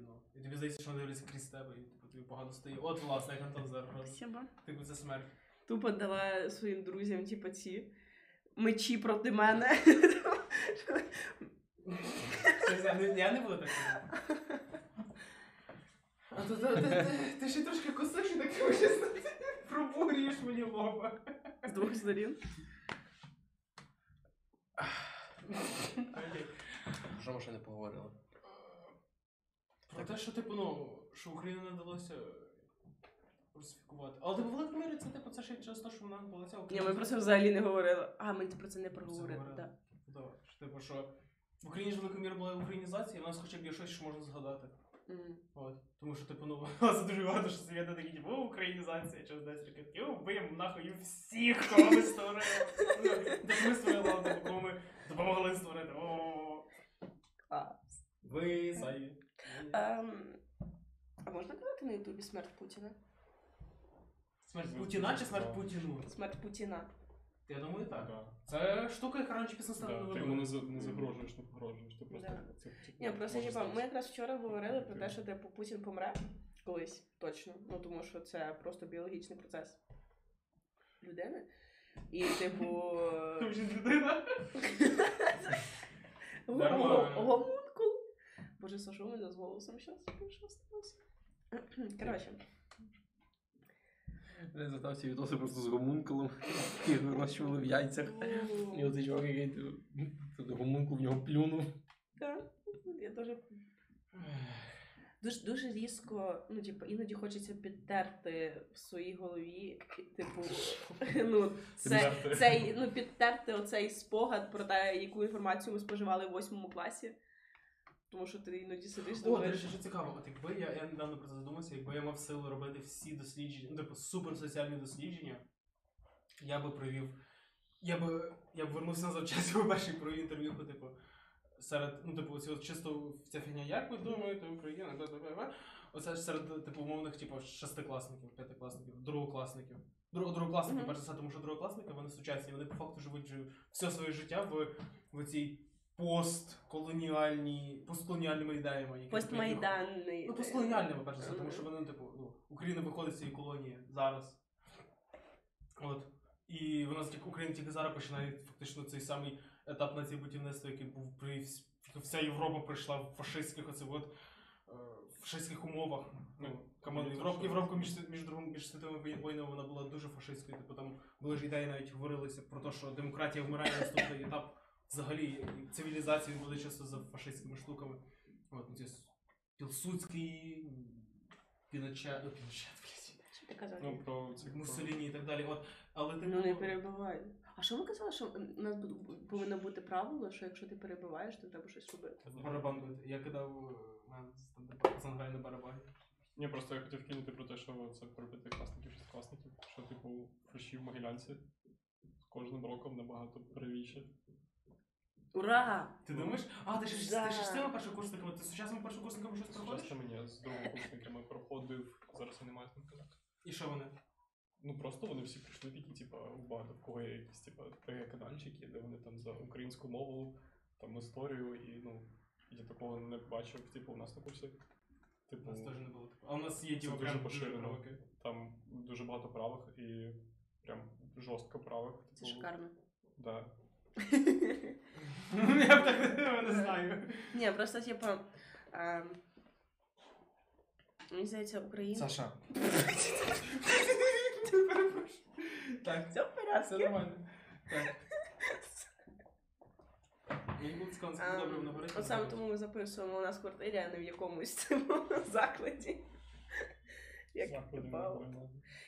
ну, і тобі здається, що вони дивляться крізь тебе, і типу, тобі погано стає. От, власне, як Антон зараз. Спасибо. Типу, це смерть. Тупо дала своїм друзям, типу, ці мечі проти мене. Я не, я не буду так. А то ти, ти, ти, ти ще трошки косиш і так чесно пробурюєш мені лоба. З двох сторін. Окей. Що ми ще не поговорили? Про те, що типу, ну, що Україну не вдалося русифікувати. Але типу, велика мірі це типу, це ще через те, що вона була ця Ні, ми про це взагалі не говорили. А, ми про це не проговорили. Да, типу, що в Україні ж велика міра була українізація, і в нас хоча б є щось, що можна згадати. М. От. Тому що, типу, ну, це дуже багато, що совєти такі, типу, українізація, через 10 років такі, «О, вбиємо нахуй всіх, кого ми створили. Ну, Так ми створили, типу, кого ми допомогли створити. О, Клас. ви зайві. Ем, а можна казати на Ютубі смерть Путіна? Смерть Путіна чи смерть Путіну? Смерть Путіна. Я думаю, так. Да. Це штука, яка раніше після стане Да, ти йому не, за- не загрожуєш, не погрожуєш. Ти просто Да. це, це, Ні, просто може типа, ми якраз вчора говорили про те, що типу Путін помре колись, точно. Ну тому що це просто біологічний процес людини. І, типу. Ти вже людина. го- Гомункул. Боже, Саша, у мене з голосом щас що сталося. Коротше, Я задався відоси просто з гомункулом, який вирощували в яйцях. І оцей чувак, який гомункул в нього плюнув. Так, я дуже. Дуже, дуже різко, ну, типу, іноді хочеться підтерти в своїй голові, типу, ну, це, цей, ну, підтерти оцей спогад про те, яку інформацію ми споживали в восьмому класі. Тому що ти іноді сидиш, О, до речі, що цікаво, от якби я, я недавно про це задумався, якби я мав сили робити всі дослідження, ну, типу, суперсоціальні дослідження, я би провів. Я би, я б вернувся назад час, би перший провів інтерв'ю, по, типу, серед, ну, типу, оці от чисто ця фігня, як ви думаєте, Україна, та, та, та. Оце ж серед, типу, умовних, типу, шестикласників, п'ятикласників, другокласників. Друг, другокласників, Мгм. перш за все, тому що другокласники, вони сучасні, вони по факту живуть все своє життя в, в цій постколоніальні, постколоніальними ідеями. які Постмайданний. Ну, постколоніальними, перш за все, тому що вони, типу, ну, Україна виходить з цієї колонії зараз. От. І вона тільки Україна тільки зараз починає фактично цей самий етап націбутівництва, який був при вся Європа прийшла в фашистських оцих от, е, фашистських умовах. Ну, come on, Європа. Європа між, між другими між світовими війнами вона була дуже фашистською. Типу там були ж ідеї навіть говорилися про те, що демократія вмирає наступний етап взагалі цивілізації буде часто за фашистськими штуками. От, ну, ці с- Пілсудський, Піночет, ну, Піночет, блядь, Що ти казав? Ну, про ці Муссоліні і так далі. От, але типу, Ну не перебивай. А що ви казали, що у нас бу- повинно бути правило, що якщо ти перебиваєш, то треба щось робити? барабан бити. Я кидав е, мене де пацан грає на барабані. Ні, просто я хотів кинути про те, що це про п'ятикласників, шестикласників, що, типу, фрeshі в Могилянці з кожним роком набагато правіші. Ура! Ти думаєш? А, ти ж ти Да. ж з цими першокурсниками, ти з сучасними першокурсниками щось проходиш? Часто мені з другокурсниками проходив, зараз я не маю з. І що вони? Ну просто вони всі прийшли такі, типа, у багато в кого є якісь типа канальчики, де вони там за українську мову, там історію, і ну я такого не бачив, типу, у нас на курсі. У Типу, нас теж не було такого. А у нас є це типу дуже прям поширено. Там дуже багато правих і прям жорстко правих. Типу, Це шикарно. Да. Я б так не знаю. Ні, просто типа. А, мені здається, Україна. Саша, Так, Все в все порядку. нормально. Так. Мені було цікаво, наскільки добре воно горить. От саме тому ми записуємо у нас в квартирі, а не в якомусь цьому закладі. Як попало.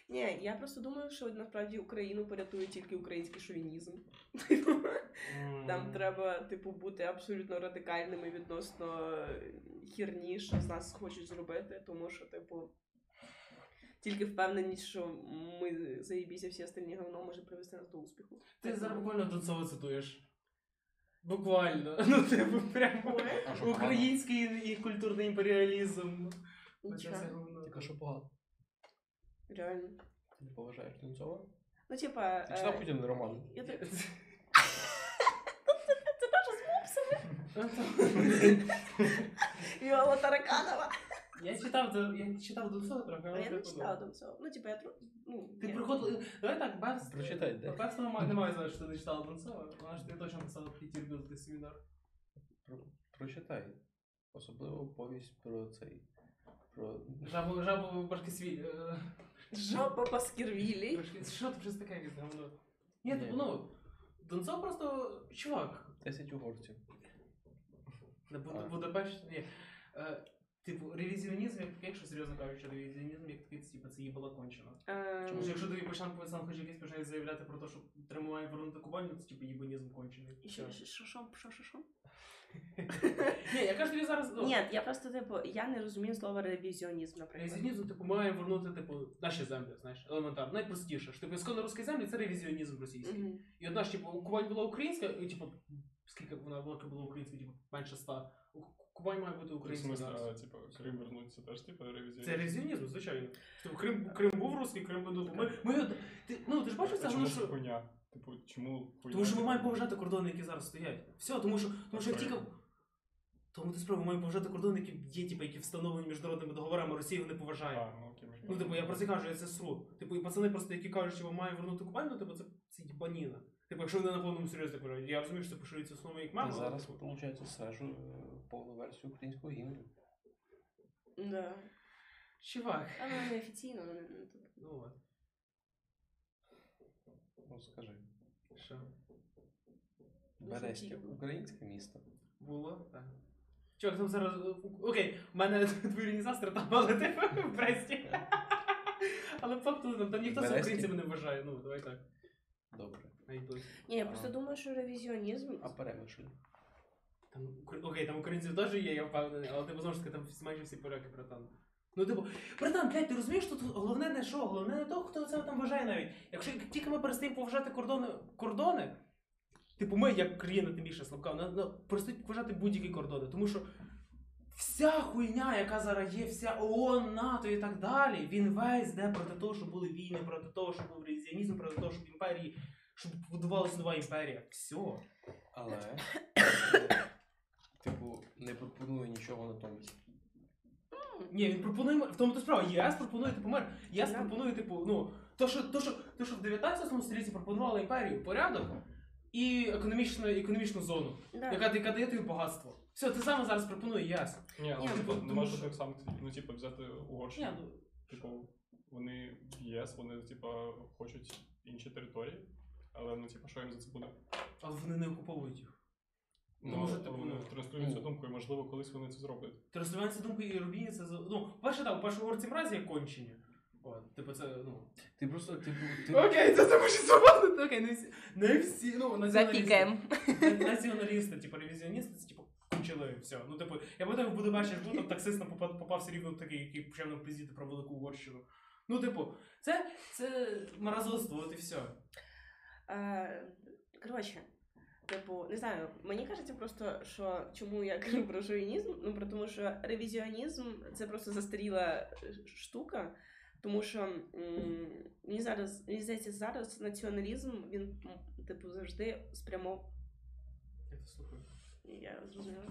Ні, я просто думаю, що насправді Україну порятує тільки український шовінізм. Там треба, типу, бути абсолютно радикальними відносно хірні, що з нас хочуть зробити, тому що, типу, тільки впевненість, що ми заїбіся всі остальні говно може привести нас до успіху. Ти зараз буквально Донцова цитуєш. Буквально. Ну, типу, прямо український і культурний імперіалізм. Нічого. Тільки що погано. Реально. Ти не поважаєш Донцова? Ну, типа. Ти читав е, Путін роман? я так- Віола Тараканова. Я читав, до- я читав Донцова трохи, А але я не читала до цього. Ну, типа, я трохи. Ну, Ти ні. приходила. Давай так, без. Прочитай, де? По-перше, немає, немає знати, що ти не читала Донцова. Вона ж ти точно писала п'ятірбілий семінар. Про- Прочитай. Особливо повість про цей. Про... Жабу, жабу Башкисвіль. е, Жопа Баскервілі. Що це щось таке якесь говно? Ні, Ні. типу, ну. Донцов просто чувак. 10 угорців. На Буд- А. Будапешт, ні. Е, типу, ревізіонізм, як якщо серйозно кажучи, ревізіонізм, як такий, типу, це їбала кончено. Ем, Тому що якщо тобі почнемо пацан хоч якийсь почне заявляти про те, що тримає вернути Кубань, то це типу їбанізм кончений. і Що, що, що, що, що, що, що? Ні, я кажу тобі зараз. ну, Ні, я просто, типу, я не розумію слова ревізіонізм, наприклад. Ревізіонізм, типу, має вернути, типу, наші землі, знаєш, елементарно. Найпростіше. Що, типу, ісконно русські землі це ревізіонізм російський. Мгм. І одна ж, типу, Кубань була українська, і типу, скільки вона велика була українська, типу, менше ста. У Кубань має бути В українська смысле, зараз. а, типа, Крим вернуться теж, типа, ревізія. Це ревізіонізм, звичайно. Типу, Крим, Крим був русський, Крим буде. Ми, ми, ти, ну, ти ж бачиш, це А що... хуйня? Типу, чому хуйня? Тому що ми маємо поважати кордони, які зараз стоять. Все, тому що, тому що як тільки. Тому ти справа, ми маємо поважати кордони, які є, типу, які встановлені міжнародними договорами, Росія не поважає. А, ну окей, Ну, типу, я про це кажу, я це сру. Типу, і пацани просто, які кажуть, що має вернути Кубань, ну, типу, це, це їбаніна. Типу, якщо вони на повному серйозі вважають. Я розумію, що це поширюється основно як мема. Я зараз, типу, виходить, сажу е, повну версію українського гімну. Да. Чувак. А ну не офіційно, ну, ну, тут. Ну от. Ну скажи. Що? Берестя українське місто. Було? Так. Чувак, там зараз. е, Окей, в мене двоюрідні сестри там, але типу в Бресті. Але факту там, там ніхто з українцями не вважає. Ну, давай так. Добре. Ні, я просто думаю, що ревізіонізм. А перемишль. Там, окей, там українців теж є, я впевнений, але типу знову ж таки там майже всі поляки, братан. Ну, типу, братан, блядь, ти розумієш, тут головне не що, головне не то, хто це там вважає навіть. Якщо тільки ми перестаємо поважати кордони, кордони, типу ми, як країна, тим більше слабка, на, на, перестають поважати будь-які кордони. Тому що вся хуйня, яка зараз є, вся ООН, НАТО і так далі, він весь йде проти того, щоб були війни, проти того, щоб був ревізіонізм, проти того, щоб імперії, щоб будувалася нова імперія. Все. Але, типу, не пропонує нічого натомість. Ні, він пропонує в тому то справа. ЄС пропонує типу мир. ЄС Да. пропонує, типу, ну, то, що, то, що, то, що в 19 столітті пропонувала імперію порядок і економічну, економічну зону, Да. яка, яка дає тобі багатство. Все, те саме зараз пропонує ЄС. Ні, Ні, ну, ну, типу, тому нема що- жодних санкцій. Ну, типу, взяти Угорщину. Ні, ну, Типу, вони в ЄС, вони, типу, хочуть інші території, але ну, типу, що їм за це буде? але вони не окуповують їх. Ну, може, типу, вони ну, цю ну. думку, і можливо, колись вони це зроблять. Транслювання думки і робіння це за- ну, перше так, перше угорці мразі як кончені. От, типу, це, ну. Ти просто, типу, ти. Окей, це тому що забавно. Окей, не всі, не всі, ну, націоналісти. Запікаємо. Націоналісти, типу, ревізіоністи, це типу кончили, все. Ну, типу, я пам'ятаю, в Будапешті був там таксист нам попав, попався рівно такий, який почав нам пиздіти про велику Угорщину. Ну, типу, це, це мразоство, от і все. Е, Коротше, типу, не знаю, мені кажеться просто, що чому я кажу про шовінізм, ну про тому, що ревізіонізм це просто застаріла е, штука. Тому що м, мені зараз мені здається, зараз націоналізм він типу завжди спрямов. Я це слухаю. Я зрозуміла.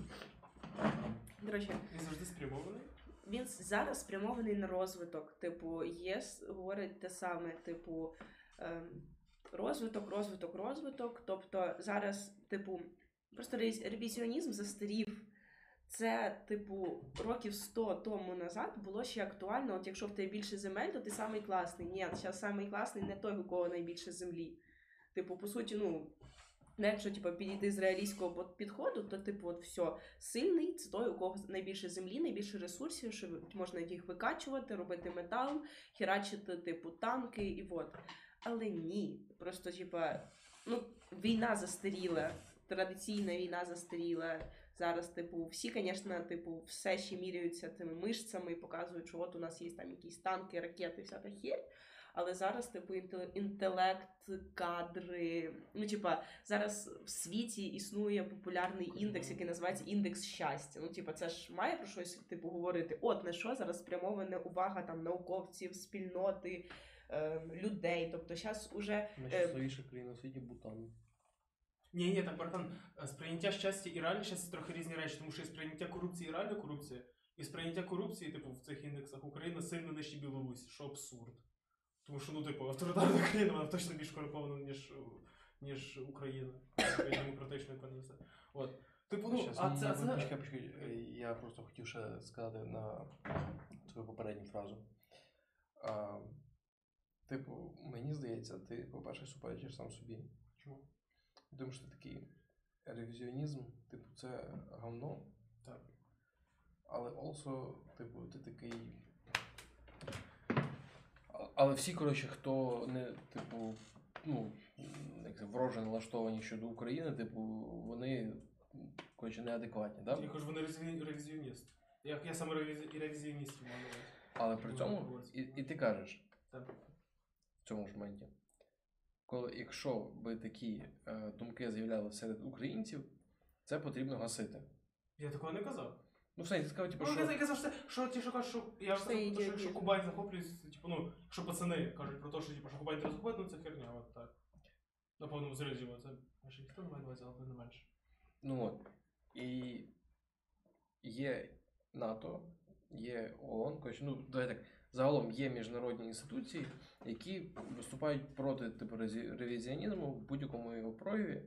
Коротше, Він завжди спрямований. він зараз спрямований на розвиток. Типу, ЄС говорить те саме, типу, ем, розвиток, розвиток, розвиток. Тобто зараз, типу, просто ревізіонізм застарів. Це, типу, років 100 тому назад було ще актуально. От якщо в тебе більше земель, то ти самий класний. Ні, зараз самий класний не той, у кого найбільше землі. Типу, по суті, ну. ну, Якщо типу, підійти з реалістського підходу, то типу, от все, сильний це той, у кого найбільше землі, найбільше ресурсів, що можна їх викачувати, робити метал, херачити, типу, танки і от. Але ні. Просто, типа, ну, війна застаріла, традиційна війна застаріла. Зараз, типу, всі, звісно, типу, все ще міряються тими мишцями і показують, що от у нас є там якісь танки, ракети, вся та херь. Але зараз, типу, інтел- інтелект, кадри. Ну, типа, зараз в світі існує популярний індекс, який називається індекс щастя. Ну, типа, це ж має про щось типу говорити. От на що зараз спрямована увага там науковців, спільноти, людей. Тобто, зараз уже Найщасливіша країна у світі Бутан. Ні, ні, так, братан, е, сприйняття щастя і реальне щастя це трохи різні речі, тому що і сприйняття корупції і реальна корупція, і сприйняття корупції, типу, в цих індексах Україна сильно нижче Білорусі, що абсурд. Тому що, ну, типу, авторитарна країна, вона точно більш корумпована, ніж, ніж Україна. Демократична економіка. От. Типу, ну, Щас, а це, а це... Почекай, почекай. Е, Я просто хотів ще сказати на твою попередню фразу. А, типу, мені здається, ти, по-перше, суперечиш сам собі. Чому? Тому що ти такий ревізіонізм, типу, це говно. Так. Але also, типу, ти такий. Але всі, коротше, хто не, типу, ну, як це, вороже налаштовані щодо України, типу, вони, коротше, неадекватні, так? Я кажу, вони ревізі- ревізіоніст. Я, я саме ревізі- ревізіоністів маю. Але при Ну, цьому, і, і ти кажеш Так. Цьому ж моменті, коли якщо би такі е, думки з'являлися серед українців, це потрібно гасити. Я такого не казав. Ну, все, ти сказав, типу, Ну, що. я казав, що, це- що ті, що кажуть, що я Це казав, що ідіотизм. якщо Кубань захоплюється, типу, ну, якщо пацани кажуть про те, що типу, що Кубань треба захопити, ну це херня, от так. На повному серйозі, це майже ніхто не має на увазі, але не менше. Ну от. І є НАТО, є ООН, коротше, ну, давай так. Загалом є міжнародні інституції, які виступають проти типу, ревізіонізму в будь-якому його прояві,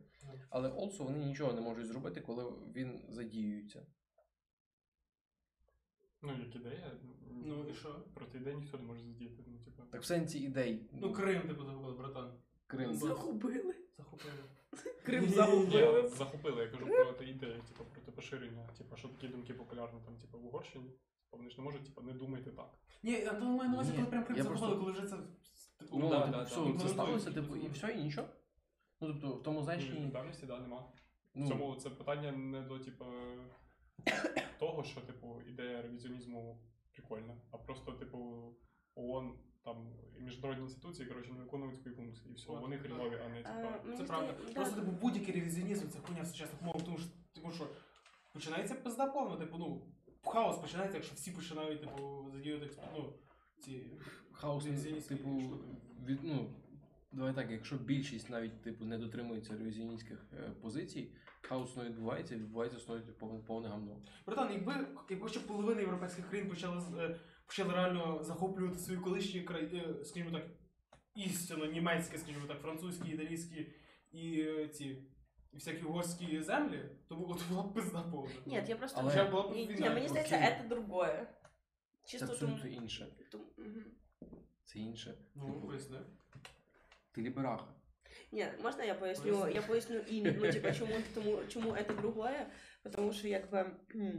але also вони нічого не можуть зробити, коли він задіюється. Ну, як ідея. Ну і що? Проти ідеї ніхто не може задіяти. Ну, типу. Так в сенсі ідей. Ну, Крим, типу, захопили, братан. Крим. Загубили. Захопили. Крим Ні, загубили. захопили, я кажу проти ідеї, типу, проти поширення, типу, що такі думки популярні там, типу, в Угорщині. Типу, Вони ж не можуть, типу, не думайте так. Ні, а то маю на увазі, Ні, коли прям Крим я захопили, просто- коли вже це, типу, Ну, да, типу, да, все, да. це сталося, типу, і все, і нічого. Ну, тобто, в тому Ну, значенні. відповідальності, да, нема. Ну, Цьому це питання не до, типу, того, що, типу, ідея ревізіонізму прикольна, а просто, типу, ООН, там, і міжнародні інституції, коротше, не виконують свої функції. І все, От, вони хрінові, а не, А, типу, мені Це правда. Просто типу будь-який ревізіонізм це хуйня в сучасних мовах, тому що, тому що починається пизда повна, типу, ну, хаос починається, якщо всі починають, типу, задіювати ну, ці хаос, ревізіоністські типу, штуки. від, ну, Давай так, якщо більшість навіть типу не дотримується ревізіоністських е, позицій, хаос не відбувається, відбувається основі повне, повне гамно. Братан, якби, якби ще половина європейських країн почали, з- е, почали реально захоплювати свої колишні країни, скажімо так, істинно німецькі, скажімо так, французькі, італійські і е, ці. І всякі угорські землі, то було, то була б пизда повна. Ні, я просто Але- Вже була б Ні, війна. ні, мені здається, окей. це другое. Це Чисто абсолютно тому. інше. тому- мгм. Це інше. Ну, поясни. Ти лібераха. Ні, можна я поясню? Я поясню і ну, типа, чому, тому, чому це другое? Тому що якби. кхм,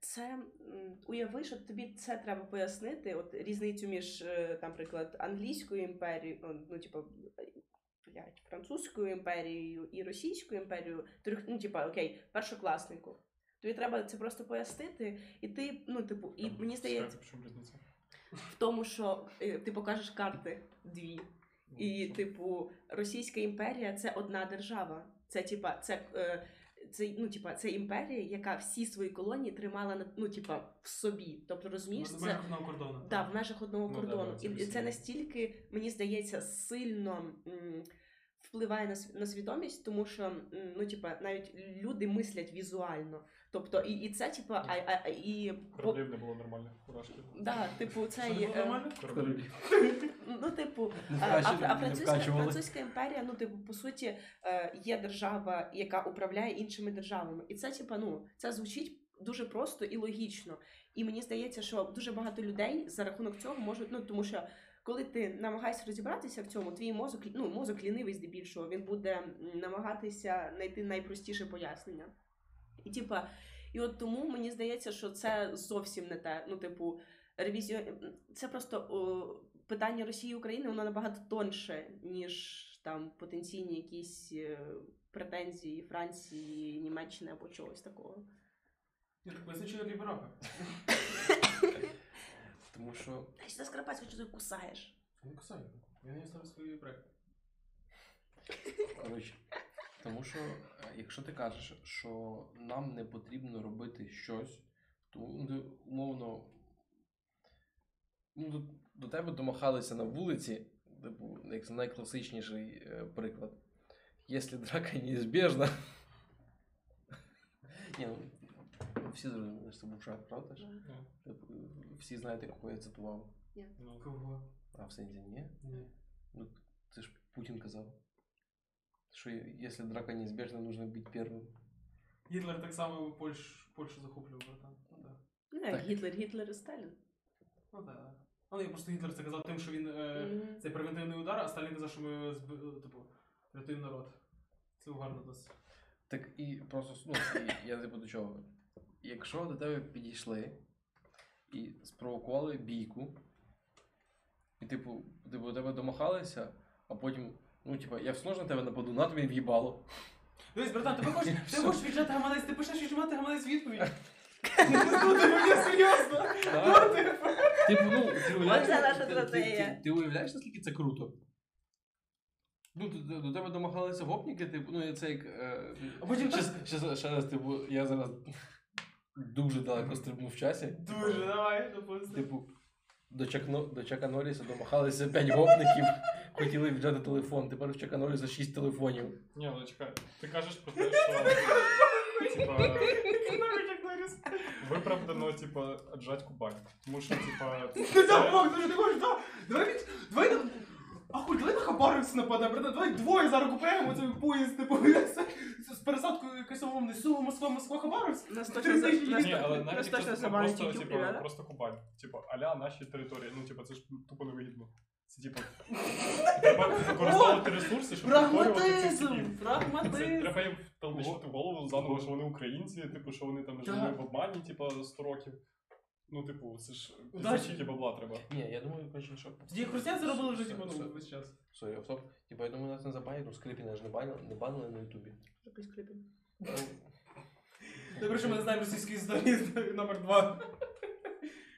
Це м, уяви, що тобі це треба пояснити, от різницю між, е, там, наприклад, англійською імперією, ну, типу, блядь, французькою імперією і російською імперією, трьох, ну, типа, окей, першокласнику. Тобі треба це просто пояснити, і ти, ну, типу, і Там мені здається, в тому, що е, ти покажеш карти дві. Ну, І, типу, Російська імперія це одна держава. Це типа, це, е, це, ну, типа, це імперія, яка всі свої колонії тримала на ну, типа, в собі. Тобто, розумієш, В це одного кордону. да, в межах одного Ну, кордону. да, це і, це настільки, мені здається, сильно. м, Впливає на, на свідомість, тому що ну, типа, навіть люди мислять візуально. Тобто, і, і це, типа, а, а, а, і Кораблів не було нормальних фуражки. да, типу, це є, було е, нормально? Кораблів. Ну, типу, а, а, а французька, французька імперія, ну, типу, по суті, е, є держава, яка управляє іншими державами. І це, типу, ну, це звучить дуже просто і логічно. І мені здається, що дуже багато людей за рахунок цього можуть, ну тому що. Коли ти намагаєшся розібратися в цьому, твій мозок, ну мозок лінивий здебільшого, він буде намагатися знайти найпростіше пояснення. І типа, і от тому мені здається, що це зовсім не те. Ну, типу, ревізіон... це просто о, питання Росії і України, воно набагато тоньше, ніж там потенційні якісь е, претензії Франції, Німеччини або чогось такого. Я лібераха. Тому що Та що ти кусаєш? Не кусай. Я не ставлю свої проекти. Коротше, тому що е, якщо ти кажеш, що нам не потрібно робити щось, то ну, умовно ну, до, до тебе домахалися на вулиці, типу, як найкласичніший е, приклад. Якщо драка неізбежна. Ні, ну, всі зрозуміли, що це був жарт, правда ж? Типу, всі знаєте, кого я цитував. ну, Кого? А в сенсі ні? Ні. Ну, це ж Путін казав. Що якщо драка неизбежна, нужно бути першим. Гітлер так само Польщ, Польщу захоплював, братан. Ну, да. Ну, Так. Гітлер, Гітлер і Сталін. Ну, да. Але я просто Гітлер це казав тим, що він е, Мгм. це превентивний удар, а Сталін казав, що ми зб- типу, рятуємо народ. Це гарно досить. Так і просто ну, і я типу до чого. Якщо до тебе підійшли і спровокували бійку, і типу, типу до тебе домахалися, а потім, ну, типу, я все одно на тебе нападу, на тобі в'їбало. Дивись, братан, ти хочеш, ти хочеш віджати гаманець, ти пишеш віджимати гаманець відповідь. Ну, ти мені серйозно. Ну, типу. Типу, ну, ти уявляєш, Оце наша ти- ти- стратегія. Ти, ти уявляєш, наскільки це круто? Ну, до, до, до тебе домагалися гопніки, типу, ну, це як. Е, А потім щас, щас, ще раз, типу, я зараз дуже далеко стрибну в часі. Дуже, давай, допусти. Типу, до, Чак, до Чака Норріса домахалися 5 гопників, хотіли віджати телефон. Тепер в Чака Норріса 6 телефонів. Ні, але чекай, ти кажеш про те, що типа виправдано, типа, отжать Кубань. Тому що, типа, Ти там Бог, не можеш, да. Давай від, давай, на- ахуй, давай на Хабаровськ нападемо, братан, давай двоє зараз купуємо цей поїзд, типу, з пересадкою якось умовно, Сува, Москва, Москва, Хабаровськ. Нас точно, за- нас Ні, але навіть якщо це просто, типа, да? просто Кубань. Типа, аля наші території. Ну, типа, це ж тупо невигідно. Це типу, треба використовувати ресурси, щоб Прагматизм! Прагматизм! Треба їм втолкнути в голову заново, що вони українці, типу, що вони там жили в обмані, типу, 100 років. Ну, типу, це ж тисячі бабла треба. Ні, я думаю, коротше, що. Ді християни зробили вже типу ну, весь час. Sorry, стоп. Типа, я думаю, нас не забанять, ну Скрипіна ж не банили, не банили на Ютубі. Який Скрипін? Ну. Добре, що ми не знаємо російської історії номер два.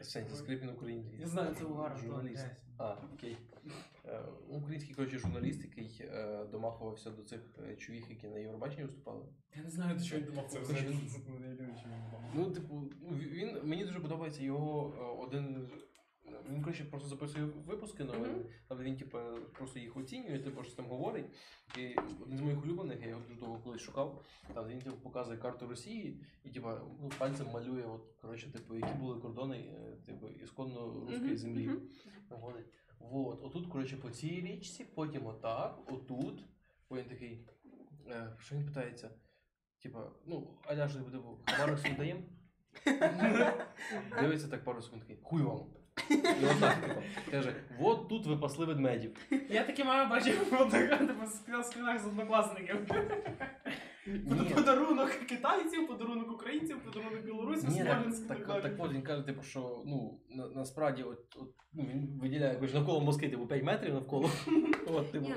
Сенті Скрипін український. Я знаю, це угар. Журналіст. А, окей. Е, український коротше, журналіст, який е, домахувався до цих е, чувіх, які на Євробаченні виступали. Я не знаю, до чого він домахувався. Ну, типу, він мені дуже подобається його один він, коротше, просто записує випуски новини, Мгм. але він, типу, просто їх оцінює, типу, щось там говорить. І один з моїх улюблених, я його дуже довго колись шукав, там він типу, показує карту Росії і типу, ну, пальцем малює, от, коротше, типу, які були кордони е, типу, ісконно руської Мгм, землі. Наводить. Вот. Отут, коротше, по цій річці, потім отак, отут. Потім такий. Е, що він питається? Типа, ну, аля ж типу, хабарок собі даєм? Дивиться так пару секунд такий, хуй вам. І отак, типу, каже, от тут ви пасли ведмедів. Я таке маю бачив фото, типу, з скринах з однокласників. Ні, Подарунок китайців, подарунок українців, подарунок білорусів, ні, так, і так, так так, от він каже, типу, що ну, на, насправді от, от, ну, він виділяє якось навколо Москви, типу, 5 метрів навколо. От, типу. Ні,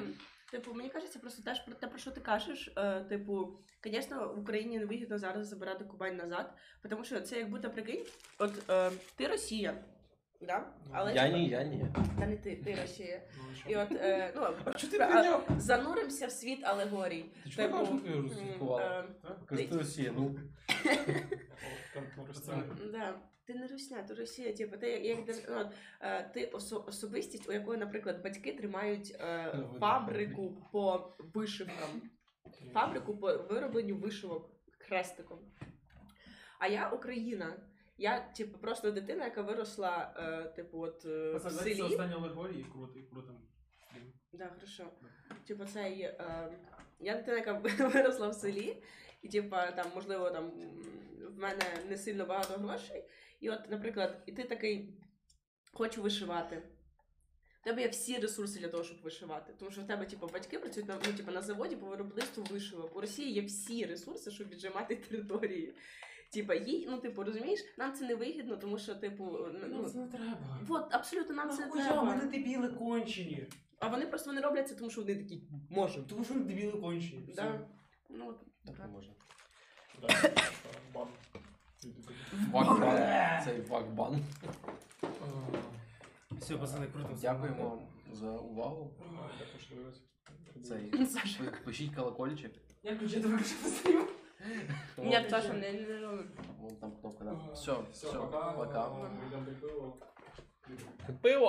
типу, мені кажеться, просто теж про те, про що ти кажеш. Е, типу, звісно, в Україні не вигідно зараз забирати Кубань назад, тому що це як будто прикинь, от е, ти Росія, да? але Я ні, я ні. та не ти, ти Росія. Ну, і от е, ну А чого ти про нього? зануримося в світ алегорій. Ти чого Типу, кажеш, що ти розслідкувала? е, Кажи, ти Росія, ну. Там, ну, Да. Ти не русня, ти Росія, типу, ти як, ну, от, е, ти осо- особистість, у якої, наприклад, батьки тримають е, Ну, видно, фабрику по вишивкам, фабрику по виробленню вишивок хрестиком. А я Україна. Я, типу, просто дитина, яка виросла, е, типу, от е, в Це селі. останні алегорії, круто, і круто. Да, хорошо. Типу, цей. Е, я дитина, яка виросла в селі, і типу, там, можливо, там м, в мене не сильно багато грошей. І от, наприклад, і ти такий хочу вишивати. У тебе є всі ресурси для того, щоб вишивати. Тому що в тебе, типу, батьки працюють на, ну, типу, на заводі по виробництву вишивок. У Росії є всі ресурси, щоб віджимати території. Типа, їй, ну, типу, розумієш, нам це не вигідно, тому що, типу, Ну, ну, це не треба. от, абсолютно нам це не Нахуя, треба. вони дебіли кончені. А вони просто вони роблять це, тому що вони такі можуть. Тому що вони дебіли кончені. Все. Да. Ну, от, Так так. не можна. Да, це бан. Вакбан. Цей вакбан. Все, пацани, круто. Дякуємо вам за увагу. Дякую. Цей, Саша. пишіть колокольчик. Я включити виключити стрім. Ні, Саша, не, не робить. Вон там кнопка, да. Все, Все, пока. пока. Пиво!